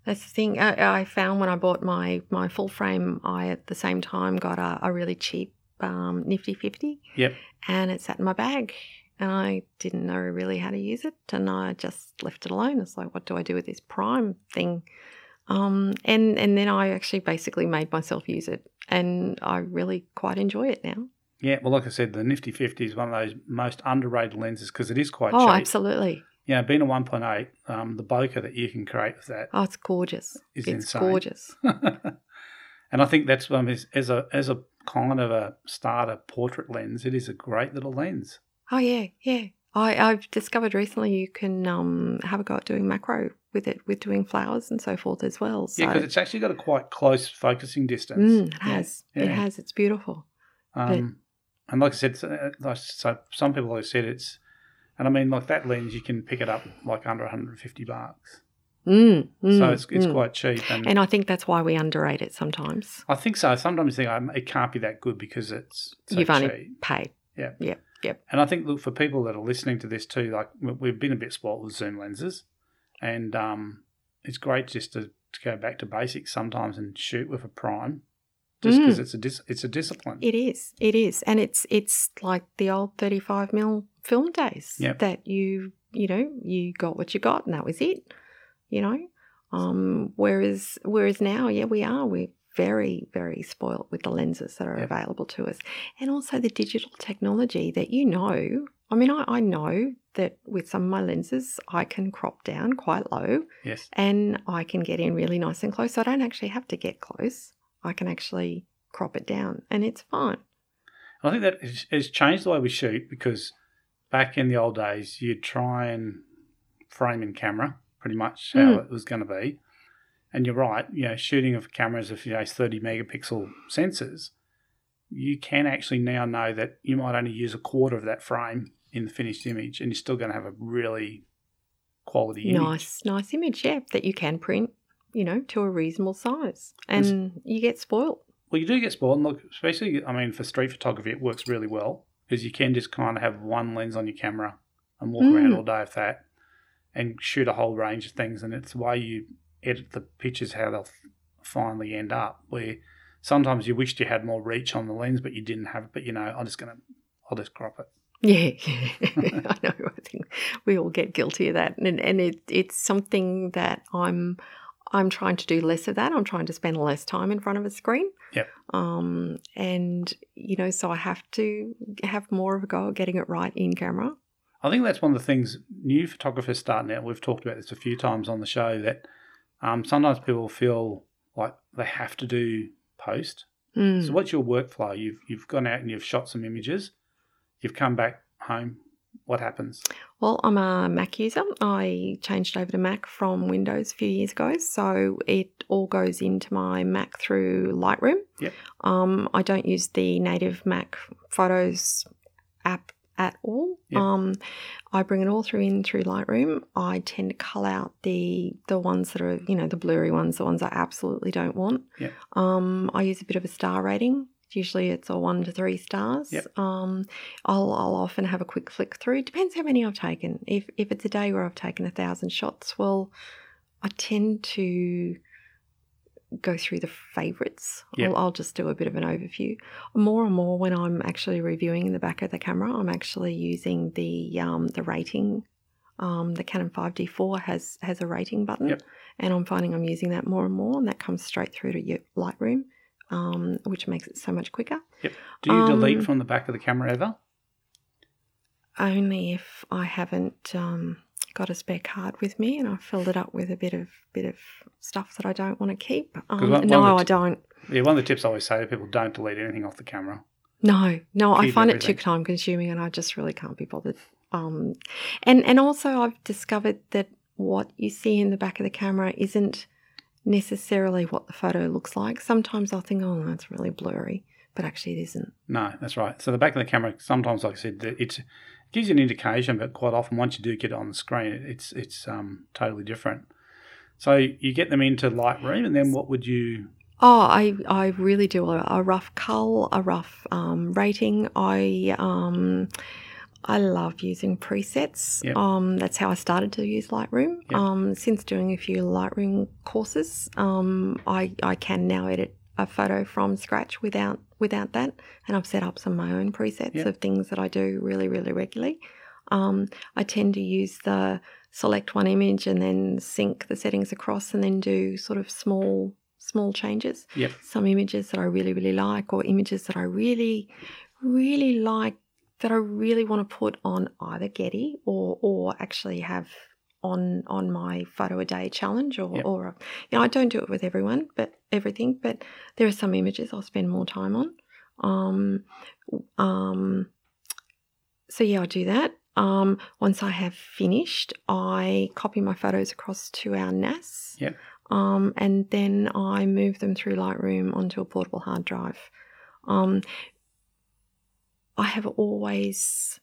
that's the thing. I, I found when I bought my my full frame, I at the same time got a, a really cheap um, Nifty Fifty. Yep. And it sat in my bag, and I didn't know really how to use it, and I just left it alone. It's like, what do I do with this prime thing? Um, and and then I actually basically made myself use it, and I really quite enjoy it now. Yeah, well, like I said, the Nifty 50 is one of those most underrated lenses because it is quite oh, cheap. Oh, absolutely! You know, being a 1.8, um, the bokeh that you can create with that Oh, it's gorgeous. is it's insane. gorgeous. and I think that's um, as, as a as a kind of a starter portrait lens, it is a great little lens. Oh yeah, yeah. I, I've discovered recently you can um, have a go at doing macro with it, with doing flowers and so forth as well. So Yeah, because it's actually got a quite close focusing distance. mm, it Yeah, has, it has. It's beautiful. Um, and like I said, so, uh, like, some people have said it's, and I mean, like that lens, you can pick it up like under 150 bucks. Mm, so mm, it's it's mm. quite cheap. And, And I think that's why we underrate it sometimes. I think so. Sometimes you think um, it can't be that good because it's so You've only paid. Yeah. Yep. Yep. And I think, look, for people that are listening to this too, like we- we've been a bit spoilt with zoom lenses, and um, it's great just to, to go back to basics sometimes and shoot with a prime, just because Mm. it's a dis- it's a discipline. It is. It is, and it's it's like the old thirty-five mil film days Yep. that you you know, you got what you got, and that was it. You know, um, whereas whereas now, yeah, we are we're very very spoilt with the lenses that are Yeah. available to us, and also the digital technology that you know. I mean, I, I know that with some of my lenses, I can crop down quite low Yes. and I can get in really nice and close. So I don't actually have to get close. I can actually crop it down and it's fine. I think that has- changed the way we shoot because back in the old days, you'd try and frame in camera pretty much how Mm. it was going to be. And you're right, you know, shooting of cameras of you know 30 megapixel sensors, you can actually now know that you might only use a quarter of that frame in the finished image, and you're still going to have a really quality image. Nice, nice image, yeah, that you can print, you know, to a reasonable size. And you get spoiled. Well, you do get spoiled. And look, especially, I mean, for street photography, it works really well because you can just kind of have one lens on your camera and walk around Mm. all day with that and shoot a whole range of things. And it's the way you edit the pictures how they'll finally end up. Where sometimes you wished you had more reach on the lens, but you didn't have it. But you know, I'm just gonna, I'll just crop it. Yeah, I know. I think we all get guilty of that, and and it, it's something that I'm I'm trying to do less of that. I'm trying to spend less time in front of a screen. Yep. Um, and you know, so I have to have more of a go at getting it right in camera. I think that's one of the things new photographers starting out. We've talked about this a few times on the show that um, sometimes people feel like they have to do post Mm. So what's your workflow? You've you've gone out and you've shot some images. You've come back home. What happens? Well, I'm a Mac user. I changed over to Mac from Windows a few years ago, so it all goes into my Mac through Lightroom. Yep. Um, I don't use the native Mac Photos app at all. Yep. Um, I bring it all through in through Lightroom. I tend to cull out the the ones that are you know the blurry ones, the ones I absolutely don't want. Yep. Um, I use a bit of a star rating. Usually it's a one to three stars. Yep. Um, I'll, I'll often have a quick flick through. Depends how many I've taken. If if it's a day where I've taken a thousand shots, well, I tend to go through the favourites. Yep. I'll, I'll just do a bit of an overview. More and more when I'm actually reviewing in the back of the camera, I'm actually using the um, the rating. Um, the Canon 5D4 has has a rating button, Yep. and I'm finding I'm using that more and more, and that comes straight through to your Lightroom, um, which makes it so much quicker. Yep. Do you delete Um, from the back of the camera ever? only if I haven't um, got a spare card with me and I've filled it up with a bit of bit of stuff that I don't want to keep. Um, one- no, one the I don't. Yeah, one of the tips I always say to people: don't delete anything off the camera. No, no, I Keep find it too time consuming and I just really can't be bothered. Um, and and also I've discovered that what you see in the back of the camera isn't necessarily what the photo looks like. Sometimes I'll think, oh, that's really blurry, but actually it isn't. No, that's right. So the back of the camera, sometimes, like I said, it gives you an indication, but quite often, once you do get it on the screen, it's it's um, totally different. So you get them into Lightroom, and then what would you? Oh, I, I really do a, a rough cull, a rough um, rating. I um, I love using presets. Yep. Um, that's how I started to use Lightroom. Yep. Um, since doing a few Lightroom courses, um, I, I can now edit a photo from scratch without without that, and I've set up some of my own presets Yep. of things that I do really really regularly. Um, I tend to use the select one image and then sync the settings across, and then do sort of small small changes Yep. some images that I really, really like, or images that I really, really like that I really want to put on either Getty or or actually have on on my photo a day challenge or Yep. or you know I don't do it with everyone but everything but there are some images I'll spend more time on um um so yeah I do that um once I have finished I copy my photos across to our NAS Yep. um, and then I move them through Lightroom onto a portable hard drive. Um, I have always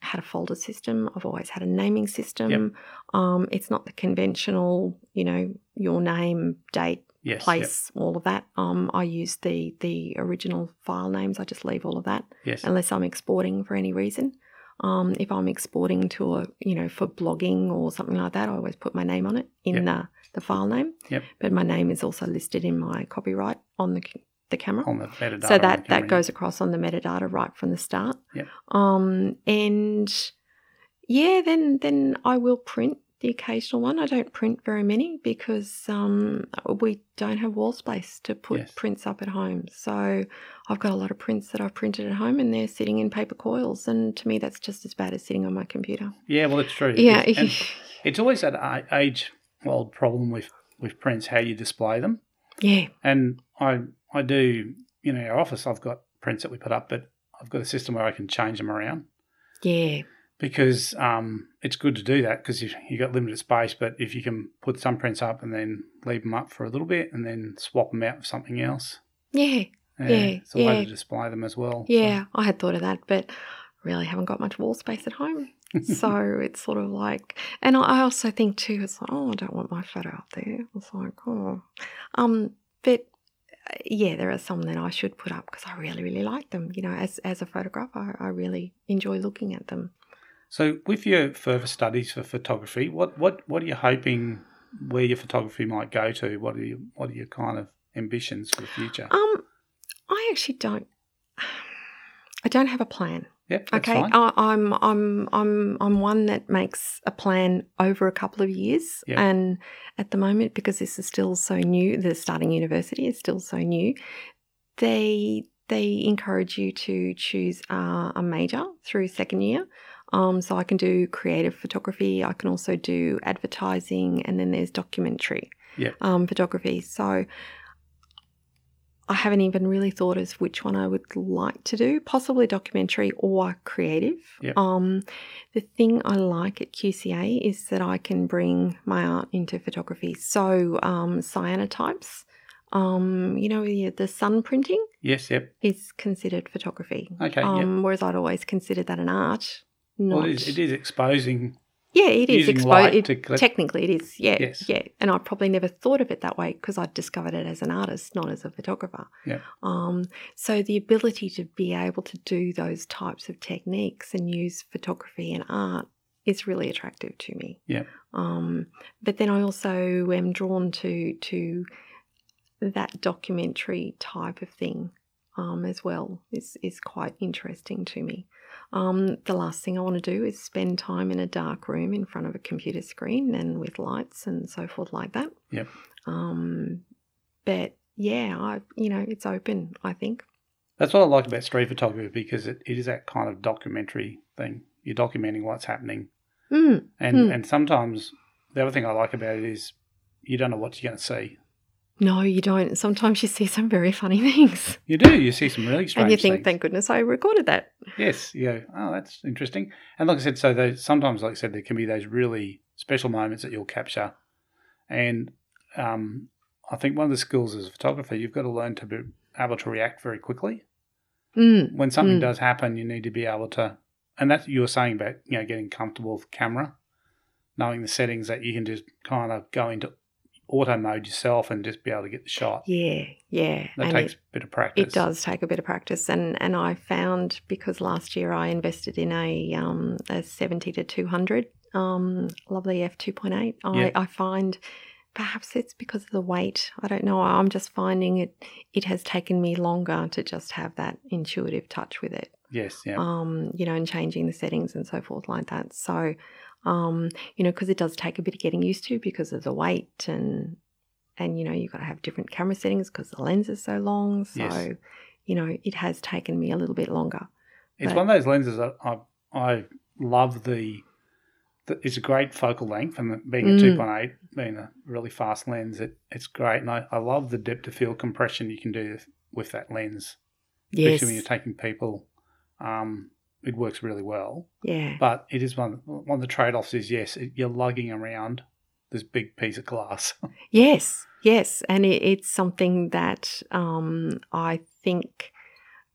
had a folder system. I've always had a naming system. Um, it's not the conventional, you know, your name, date, Yes. place, all of that. Um, I use the the original file names. I just leave all of that Yes. unless I'm exporting for any reason. Um, if I'm exporting to a, you know, for blogging or something like that, I always put my name on it in Yep. the, the file name. Yep. But my name is also listed in my copyright on the the camera. On the metadata. so that that goes across on the metadata right from the start. Yep. Um, and yeah, then then I will print the occasional one. I don't print very many because um, we don't have wall space to put Yes. prints up at home. So I've got a lot of prints that I've printed at home, and they're sitting in paper coils. And to me, that's just as bad as sitting on my computer. Yeah, well, it's true. Yeah, It's, it's always that age-old problem with with prints how you display them. Yeah, And I I do you know our office I've got prints that we put up, but I've got a system where I can change them around yeah, because um, it's good to do that because you you got limited space. But if you can put some prints up and then leave them up for a little bit and then swap them out for something else, yeah, Yeah, it's a way to display them as well. yeah. I had thought of that, but really haven't got much wall space at home. So it's sort of like, and I also think too, it's like, oh, I don't want my photo up there. It's like, oh, um, but uh, yeah, there are some that I should put up because I really, really like them. You know, as as a photographer, I, I really enjoy looking at them. So, with your further studies for photography, what what what are you hoping where your photography might go to? What are you what are your kind of ambitions for the future? Um, I actually don't. I don't have a plan. Yep, Okay. I, I'm I'm I'm I'm one that makes a plan over a couple of years, Yeah. and at the moment, because this is still so new, the starting university is still so new. They they encourage you to choose uh, a major through second year. Um, so I can do creative photography. I can also do advertising, and then there's documentary Yeah. um, photography. So I haven't even really thought as which one I would like to do, possibly documentary or creative. Yep. Um, the thing I like at QCA is that I can bring my art into photography. So um, cyanotypes, um, you know, the, the sun printing yes, yep. is considered photography. Okay, yep. Um, Whereas I'd always considered that an art. Not, Well, it is, it is exposing. Yeah, it is exposed. Technically, it is. Yeah, Yes. yeah. And I probably never thought of it that way because I discovered it as an artist, not as a photographer. Yeah. Um, so the ability to be able to do those types of techniques and use photography and art is really attractive to me. Yeah. Um, but then I also am drawn to to that documentary type of thing um, as well. is is quite interesting to me. Um, the last thing I want to do is spend time in a dark room in front of a computer screen and with lights and so forth like that. Yep. Um, but yeah, I you know it's open. I think. That's what I like about street photography because it, it is that kind of documentary thing. You're documenting what's happening, Mm, and Hmm. and sometimes the other thing I like about it is you don't know what you're going to see. No, you don't. Sometimes you see some very funny things, You do. You see some really strange and you think, things. "Thank goodness I recorded that." Yes, Yeah. oh, that's interesting. And like I said, so those, sometimes, like I said, there can be those really special moments that you'll capture. And um, I think one of the skills as a photographer, you've got to learn to be able to react very quickly. Mm, When something Mm. does happen, you need to be able to, and that's you were saying about, you know, getting comfortable with camera, knowing the settings that you can just kind of go into auto mode yourself and just be able to get the shot. yeah, yeah, That and takes it, a bit of practice. It does take a bit of practice, and and I found because last year I invested in a um a seventy to two hundred um lovely f two point eight. I Yeah. I find perhaps it's because of the weight. I don't know. I'm just finding it. It has taken me longer to just have that intuitive touch with it. Yes, yeah. Um, you know, and changing the settings and so forth like that. So, um, you know, because it does take a bit of getting used to because of the weight and and you know you've got to have different camera settings because the lens is so long. So, Yes. you know, it has taken me a little bit longer. It's But- one of those lenses that I I love the. the it's a great focal length, and being a Mm. two point eight, being a really fast lens, it, it's great, and I, I love the depth of field compression you can do with that lens, Yes. especially when you're taking people. Um, it works really well, yeah. but it is one one of the trade offs is yes, it, you're lugging around this big piece of glass. Yes, yes, and it, it's something that um, I think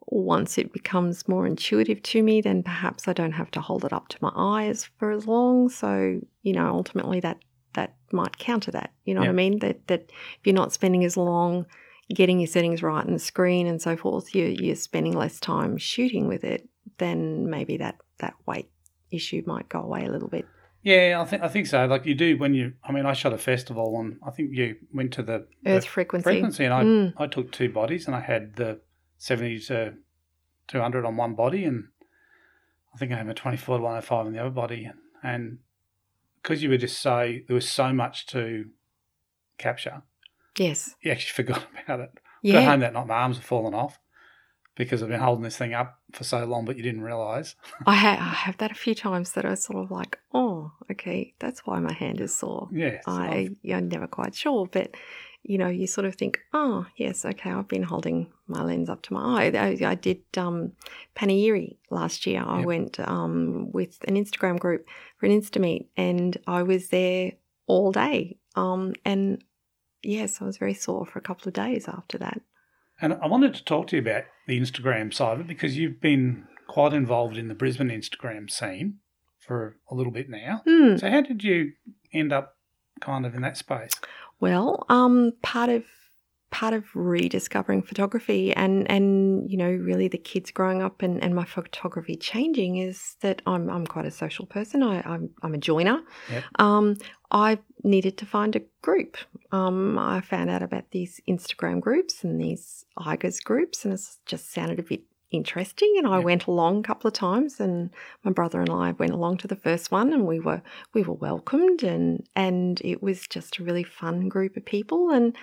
once it becomes more intuitive to me, then perhaps I don't have to hold it up to my eyes for as long. So you know, ultimately that that might counter that. You know what I mean? That that if you're not spending as long getting your settings right on the screen and so forth, you you're spending less time shooting with it. Then maybe that that weight issue might go away a little bit. yeah, I think I think so. Like you do when you. I mean, I shot a festival, and I think you went to the the Earth frequency. frequency, and I Mm. I took two bodies, and I had the seventy to two hundred on one body, and I think I had a twenty four to one hundred five on the other body. And and because you were just so there was so much to capture, Yes. you actually forgot about it. Got home that night, my arms were falling off because I've been holding this thing up for so long, but you didn't realise. I, ha- I have that a few times that I sort of like, oh, okay, that's why my hand is sore. Yes, I, yeah, I'm never quite sure, but you know, you sort of think, oh, yes, okay, I've been holding my lens up to my eye. I, I did um, Paniyiri last year. I Yep. went um, with an Instagram group for an Insta meet, and I was there all day. Um, and yes, I was very sore for a couple of days after that. And I wanted to talk to you about the Instagram side of it because you've been quite involved in the Brisbane Instagram scene for a little bit now. Hmm. So, how did you end up kind of in that space? Well, um, part of part of rediscovering photography and and you know really the kids growing up and, and my photography changing is that I'm I'm quite a social person. I I'm, I'm a joiner. Yep. Um, I needed to find a group. Um, I found out about these Instagram groups and these IGers groups, and it just sounded a bit interesting. And I Yep. went along a couple of times, and my brother and I went along to the first one, and we were we were welcomed, and and it was just a really fun group of people. And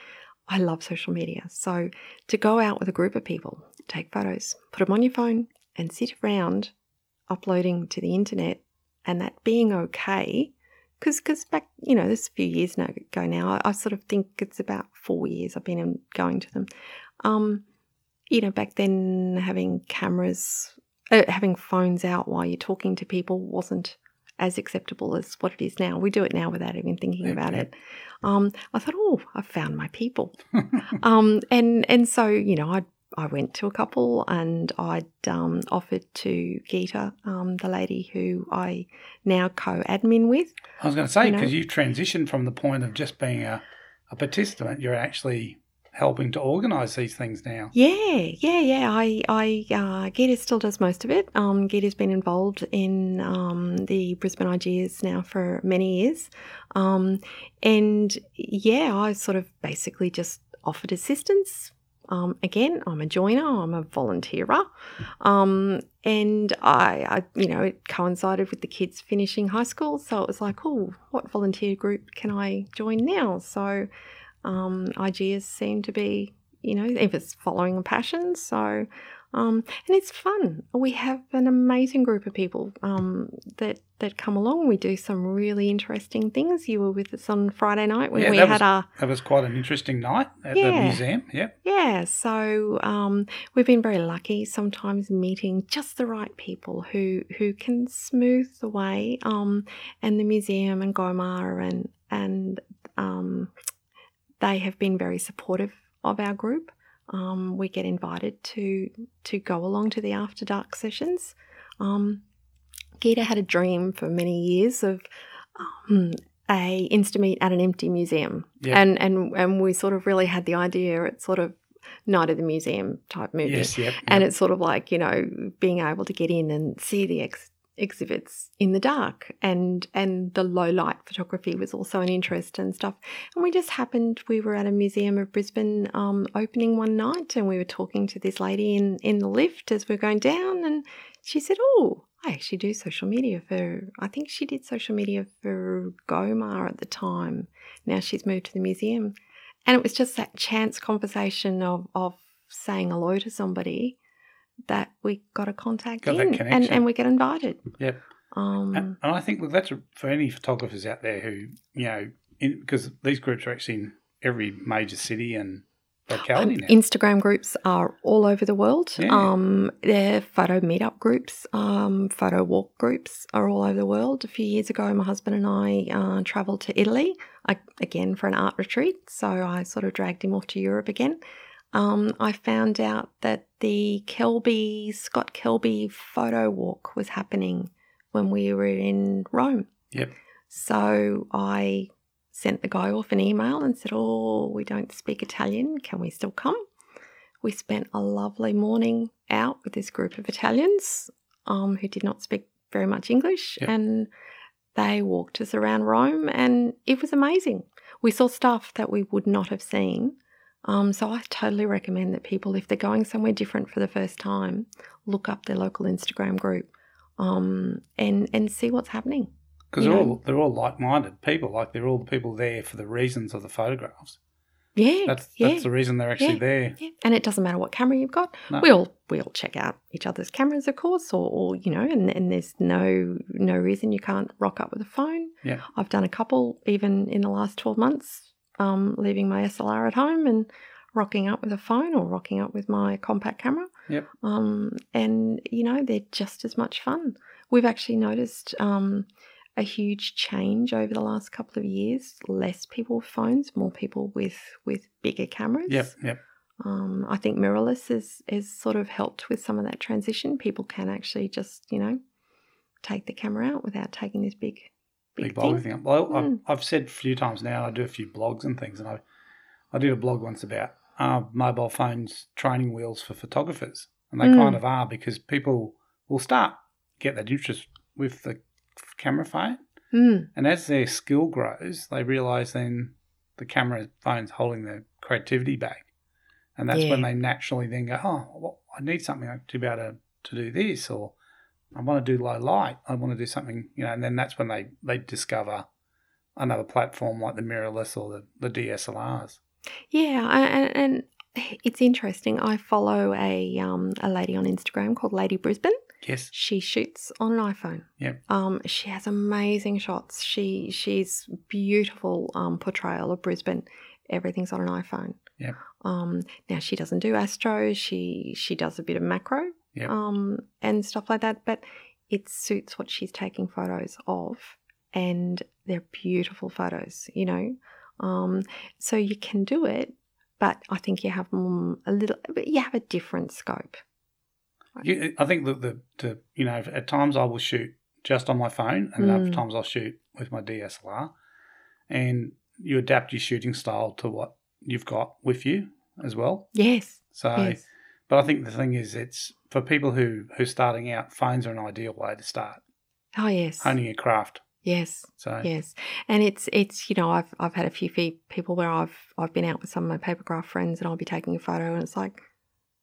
I love social media, so to go out with a group of people, take photos, put them on your phone, and sit around uploading to the internet, and that being okay because cause back you know this is a few years now, ago now I, I sort of think it's about four years I've been in, going to them. Um you know back then having cameras uh, having phones out while you're talking to people wasn't as acceptable as what it is now. We do it now without even thinking about it. Um I thought oh I found my people. Um, and and so you know, I I went to a couple, and I'd um, offered to Geeta, um, the lady who I now co-admin with. I was going to say, You know- because you transitioned from the point of just being a, a participant, you're actually helping to organise these things now. Yeah, yeah, yeah. I I uh, Geeta still does most of it. Um, Geeta's been involved in um, the Brisbane IGers now for many years, um, and yeah, I sort of basically just offered assistance. Um, again, I'm a joiner. I'm a volunteerer, um, and I, I, you know, it coincided with the kids finishing high school, so it was like, oh, what volunteer group can I join now? So, um, seemed to be you know, if it's following a passion. So, um, and it's fun. We have an amazing group of people um, that that come along. We do some really interesting things. You were with us on Friday night when Yeah, we had was- our That was quite an interesting night at the museum. Yep. yeah. So um, we've been very lucky. Sometimes meeting just the right people who who can smooth the way. Um, and the museum and GOMA and and um, they have been very supportive of our group. Um, we get invited to to go along to the after dark sessions. Um, Geeta had a dream for many years of um, a Instameet at an empty museum, Yep. and and and we sort of really had the idea. It's sort of night of the museum type movie, Yes. Yep. and it's sort of like you know being able to get in and see the ex- exhibits in the dark and and the low light photography was also an interest and stuff and we just happened we were at a museum of brisbane um, opening one night and we were talking to this lady in in the lift as we are going down and she said oh I actually do social media for, I think she did social media for GOMA at the time. Now she's moved to the museum. And it was just that chance conversation of, of saying hello to somebody that we got a contact Got in and, and we get invited. Yep. Um, And, and I think look, that's a, for any photographers out there who you know, because these groups are actually in every major city and locality now. Instagram groups are all over the world. Yeah. Um, they're photo meetup groups, um, photo walk groups are all over the world. A few years ago, my husband and I uh, travelled to Italy I, again for an art retreat. So I sort of dragged him off to Europe again. Um, I found out that the Kelby, Scott Kelby photo walk was happening when we were in Rome. Yep. So I sent the guy off an email and said, Oh, we don't speak Italian. Can we still come? We spent a lovely morning out with this group of Italians um, who did not speak very much English. Yep. And they walked us around Rome and it was amazing. We saw stuff that we would not have seen. Um, so I totally recommend that people, if they're going somewhere different for the first time, look up their local Instagram group um, and and see what's happening. because they're know. all they're all like minded people. Like they're all the people there for the reasons of the photographs. Yeah, That's yeah. that's the reason they're actually Yeah. there. Yeah, and it doesn't matter what camera you've got. No. We all we all check out each other's cameras, of course, or, or you know, and, and there's no no reason you can't rock up with a phone. Yeah. I've done a couple even in the last twelve months, um, leaving my SLR at home and rocking up with a phone or rocking up with my compact camera. Yep. Um, and you know, they're just as much fun. We've actually noticed um, a huge change over the last couple of years. Less people with phones, more people with with bigger cameras. Yep, yep. Um, I think mirrorless has has sort of helped with some of that transition. People can actually just you know take the camera out without taking this big big, Big thing. thing. Well, Mm. I've, I've said a few times now. I do a few blogs and things, and I I did a blog once about uh, mobile phones training wheels for photographers, and they Mm. kind of are because people will start get that interest with the camera phone, Mm, and as their skill grows, they realise then the camera phone's holding their creativity back, and that's when they naturally then go, oh, well, I need something to be able to, to do this, or I want to do low light, I want to do something, you know, and then that's when they they discover another platform like the mirrorless or the, the DSLRs. yeah, I- and, and it's interesting. I follow a um, a lady on Instagram called Lady Brisbane. Yes. She shoots on an iPhone. Yeah. Um, she has amazing shots. She she's beautiful um, portrayal of Brisbane. Everything's on an iPhone. Yeah. Um, now she doesn't do astro. She she does a bit of macro. Yep. Um, and stuff like that. But it suits what she's taking photos of, and they're beautiful photos. You know. Um, so you can do it, but I think you have a little. But you have a different scope. You, I think that the, the you know at times I will shoot just on my phone, and other Mm. times I'll shoot with my DSLR, and you adapt your shooting style to what you've got with you as well. Yes. So, yes. But I think the thing is, it's for people who who are starting out. Phones are an ideal way to start Oh yes. honing your craft. Yes. So Yes, and it's it's you know I've I've had a few people where I've I've been out with some of my papergraph friends and I'll be taking a photo and it's like,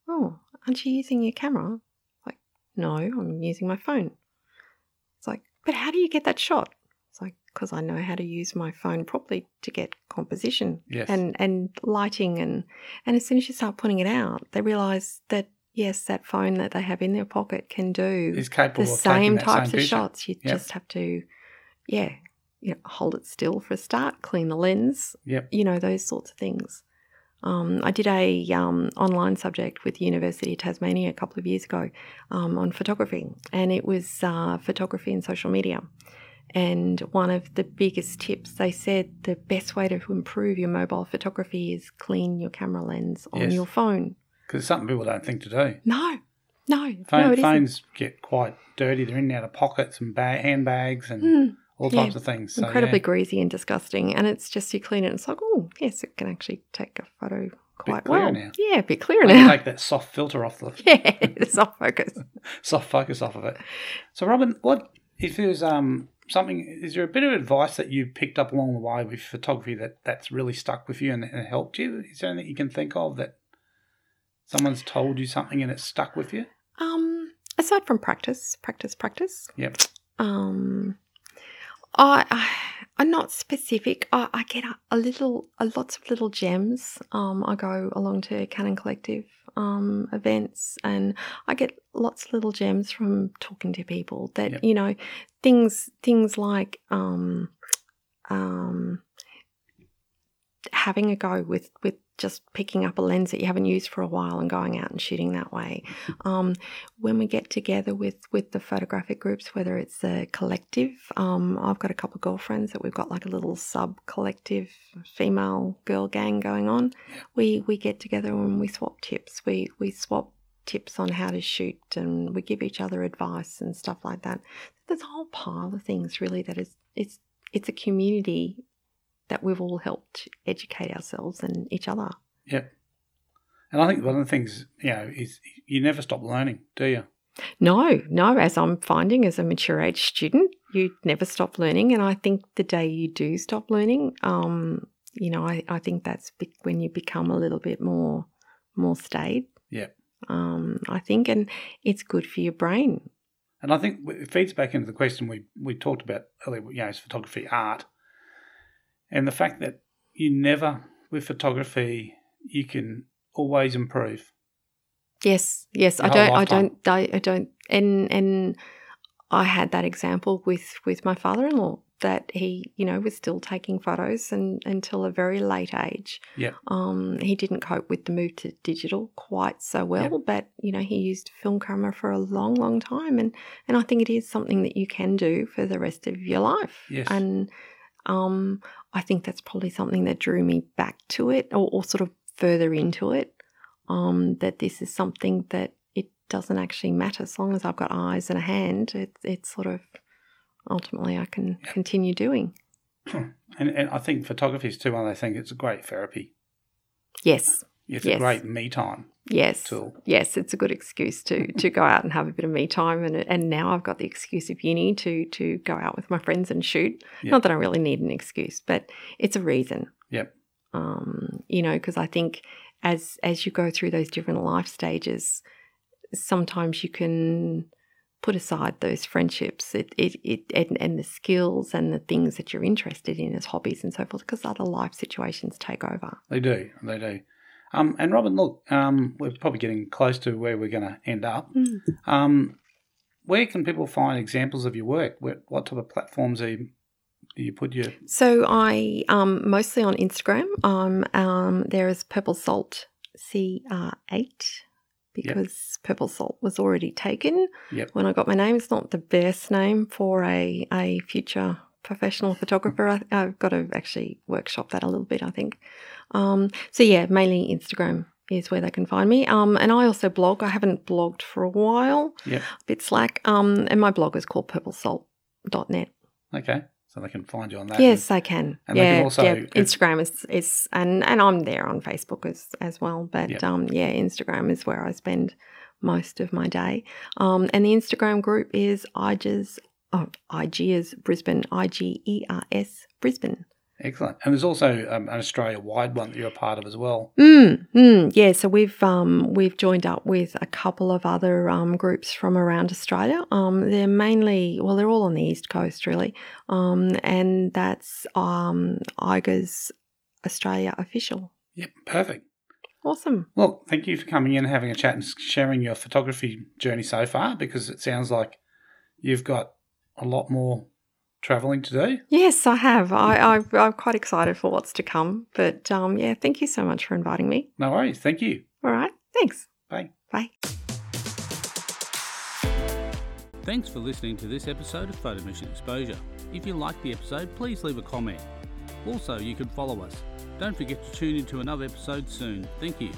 oh, aren't you using your camera? Like, no, I'm using my phone. It's like, but how do you get that shot? Because I know how to use my phone properly to get composition yes, and and lighting and and as soon as you start putting it out, they realize that yes, that phone that they have in their pocket can do is capable the same types same of shots. You Yep. just have to, yeah, you know, hold it still for a start, clean the lens, Yep. you know, those sorts of things. Um, I did a um, online subject with the University of Tasmania a couple of years ago um, on photography, and it was uh, photography and social media. And one of the biggest tips they said the best way to improve your mobile photography is clean your camera lens on Yes. your phone. Because something people don't think to do. No, no, Phone, no, it isn't. phones get quite dirty. They're in and out of pockets and ba- handbags and Mm. all Yeah. types of things. So, incredibly yeah, greasy and disgusting. And it's just you clean it, and it's like, oh, yes, it can actually take a photo quite clearer well. now. Yeah, a bit clearer can now. take that soft filter off the yeah, it's off focus. soft focus off of it. So, Robin, what if there's um something? Is there a bit of advice that you picked up along the way with photography that that's really stuck with you and, and helped you? Is there anything you can think of that someone's told you something and it's stuck with you? Um, aside from practice, practice, practice. Yep. Um, I, I I'm not specific. I, I get a, a little, a lots of little gems. Um, I go along to Canon Collective um, events, and I get lots of little gems from talking to people. That Yep. you know, things things like um, um, having a go with with just picking up a lens that you haven't used for a while and going out and shooting that way. Um, when we get together with with the photographic groups, whether it's a collective, um, I've got a couple of girlfriends that we've got like a little sub collective female girl gang going on. We we get together and we swap tips. We we swap tips on how to shoot and we give each other advice and stuff like that. There's a whole pile of things really that is it's it's a community that we've all helped educate ourselves and each other. Yep. And I think one of the things, you know, is you never stop learning, do you? No, no, as I'm finding as a mature age student, you never stop learning. And I think the day you do stop learning, um, you know, I, I think that's when you become a little bit more more staid. Yep. Um, I think, and it's good for your brain. And I think it feeds back into the question we, we talked about earlier, you know, is photography art. And the fact that you never, with photography, you can always improve. Yes, yes. I don't. I don't. I, I don't. And and I had that example with with my father-in-law that he, you know, was still taking photos and until a very late age. Yep. Um, he didn't cope with the move to digital quite so well, Yep. but you know, he used film camera for a long, long time, and and I think it is something that you can do for the rest of your life. Yes. And um, I think that's probably something that drew me back to it, or, or sort of further into it. Um, that this is something that it doesn't actually matter as long as I've got eyes and a hand. It's it's sort of ultimately I can continue doing. And, and I think photography is too one of think it's a great therapy. Yes, It's Yes. a great me time yes, tool. yes. It's a good excuse to to go out and have a bit of me time, and and now I've got the excuse of uni to to go out with my friends and shoot. Yeah. Not that I really need an excuse, but it's a reason. Yep. um, you know, because I think as as you go through those different life stages, sometimes you can put aside those friendships, it, it, it and, and the skills and the things that you're interested in as hobbies and so forth, because other life situations take over. They do. They do. Um, and Robin, look, um, we're probably getting close to where we're going to end up. Um, where can people find examples of your work? What, what type of platforms are you, do you put your? So I um, mostly on Instagram. Um, um, there is Purple Salt CR8 because Purple Salt was already taken Yep. when I got my name. It's not the best name for a, a future professional photographer. I, I've got to actually workshop that a little bit, I think. Um, so yeah, mainly Instagram is where they can find me. Um, and I also blog. I haven't blogged for a while, Yeah. a bit slack. Um, and my blog is called purplesalt.net. Okay, so they can find you on that. Yes, I can. and they yeah, can also- yeah. Instagram is is and and I'm there on Facebook as as well. But Yep. um, yeah, Instagram is where I spend most of my day. Um, and the Instagram group is IGers. Oh, IG is Brisbane. I G E R S Brisbane. Excellent. And there's also um, an Australia wide one that you're a part of as well. Mm, mm, yeah, so we've um, we've joined up with a couple of other um, groups from around Australia. Um, they're mainly well, they're all on the east coast really, um, and that's um, IGers Australia official. Yep, perfect. Awesome. Well, thank you for coming in and having a chat and sharing your photography journey so far because it sounds like you've got a lot more travelling today? Yes, I have. I, I I'm quite excited for what's to come. But um, yeah, thank you so much for inviting me. No worries. Thank you. All right, thanks. Bye. Bye. Thanks for listening to this episode of Photo Mission Exposure. If you liked the episode, please leave a comment. Also, you can follow us. Don't forget to tune into another episode soon. Thank you.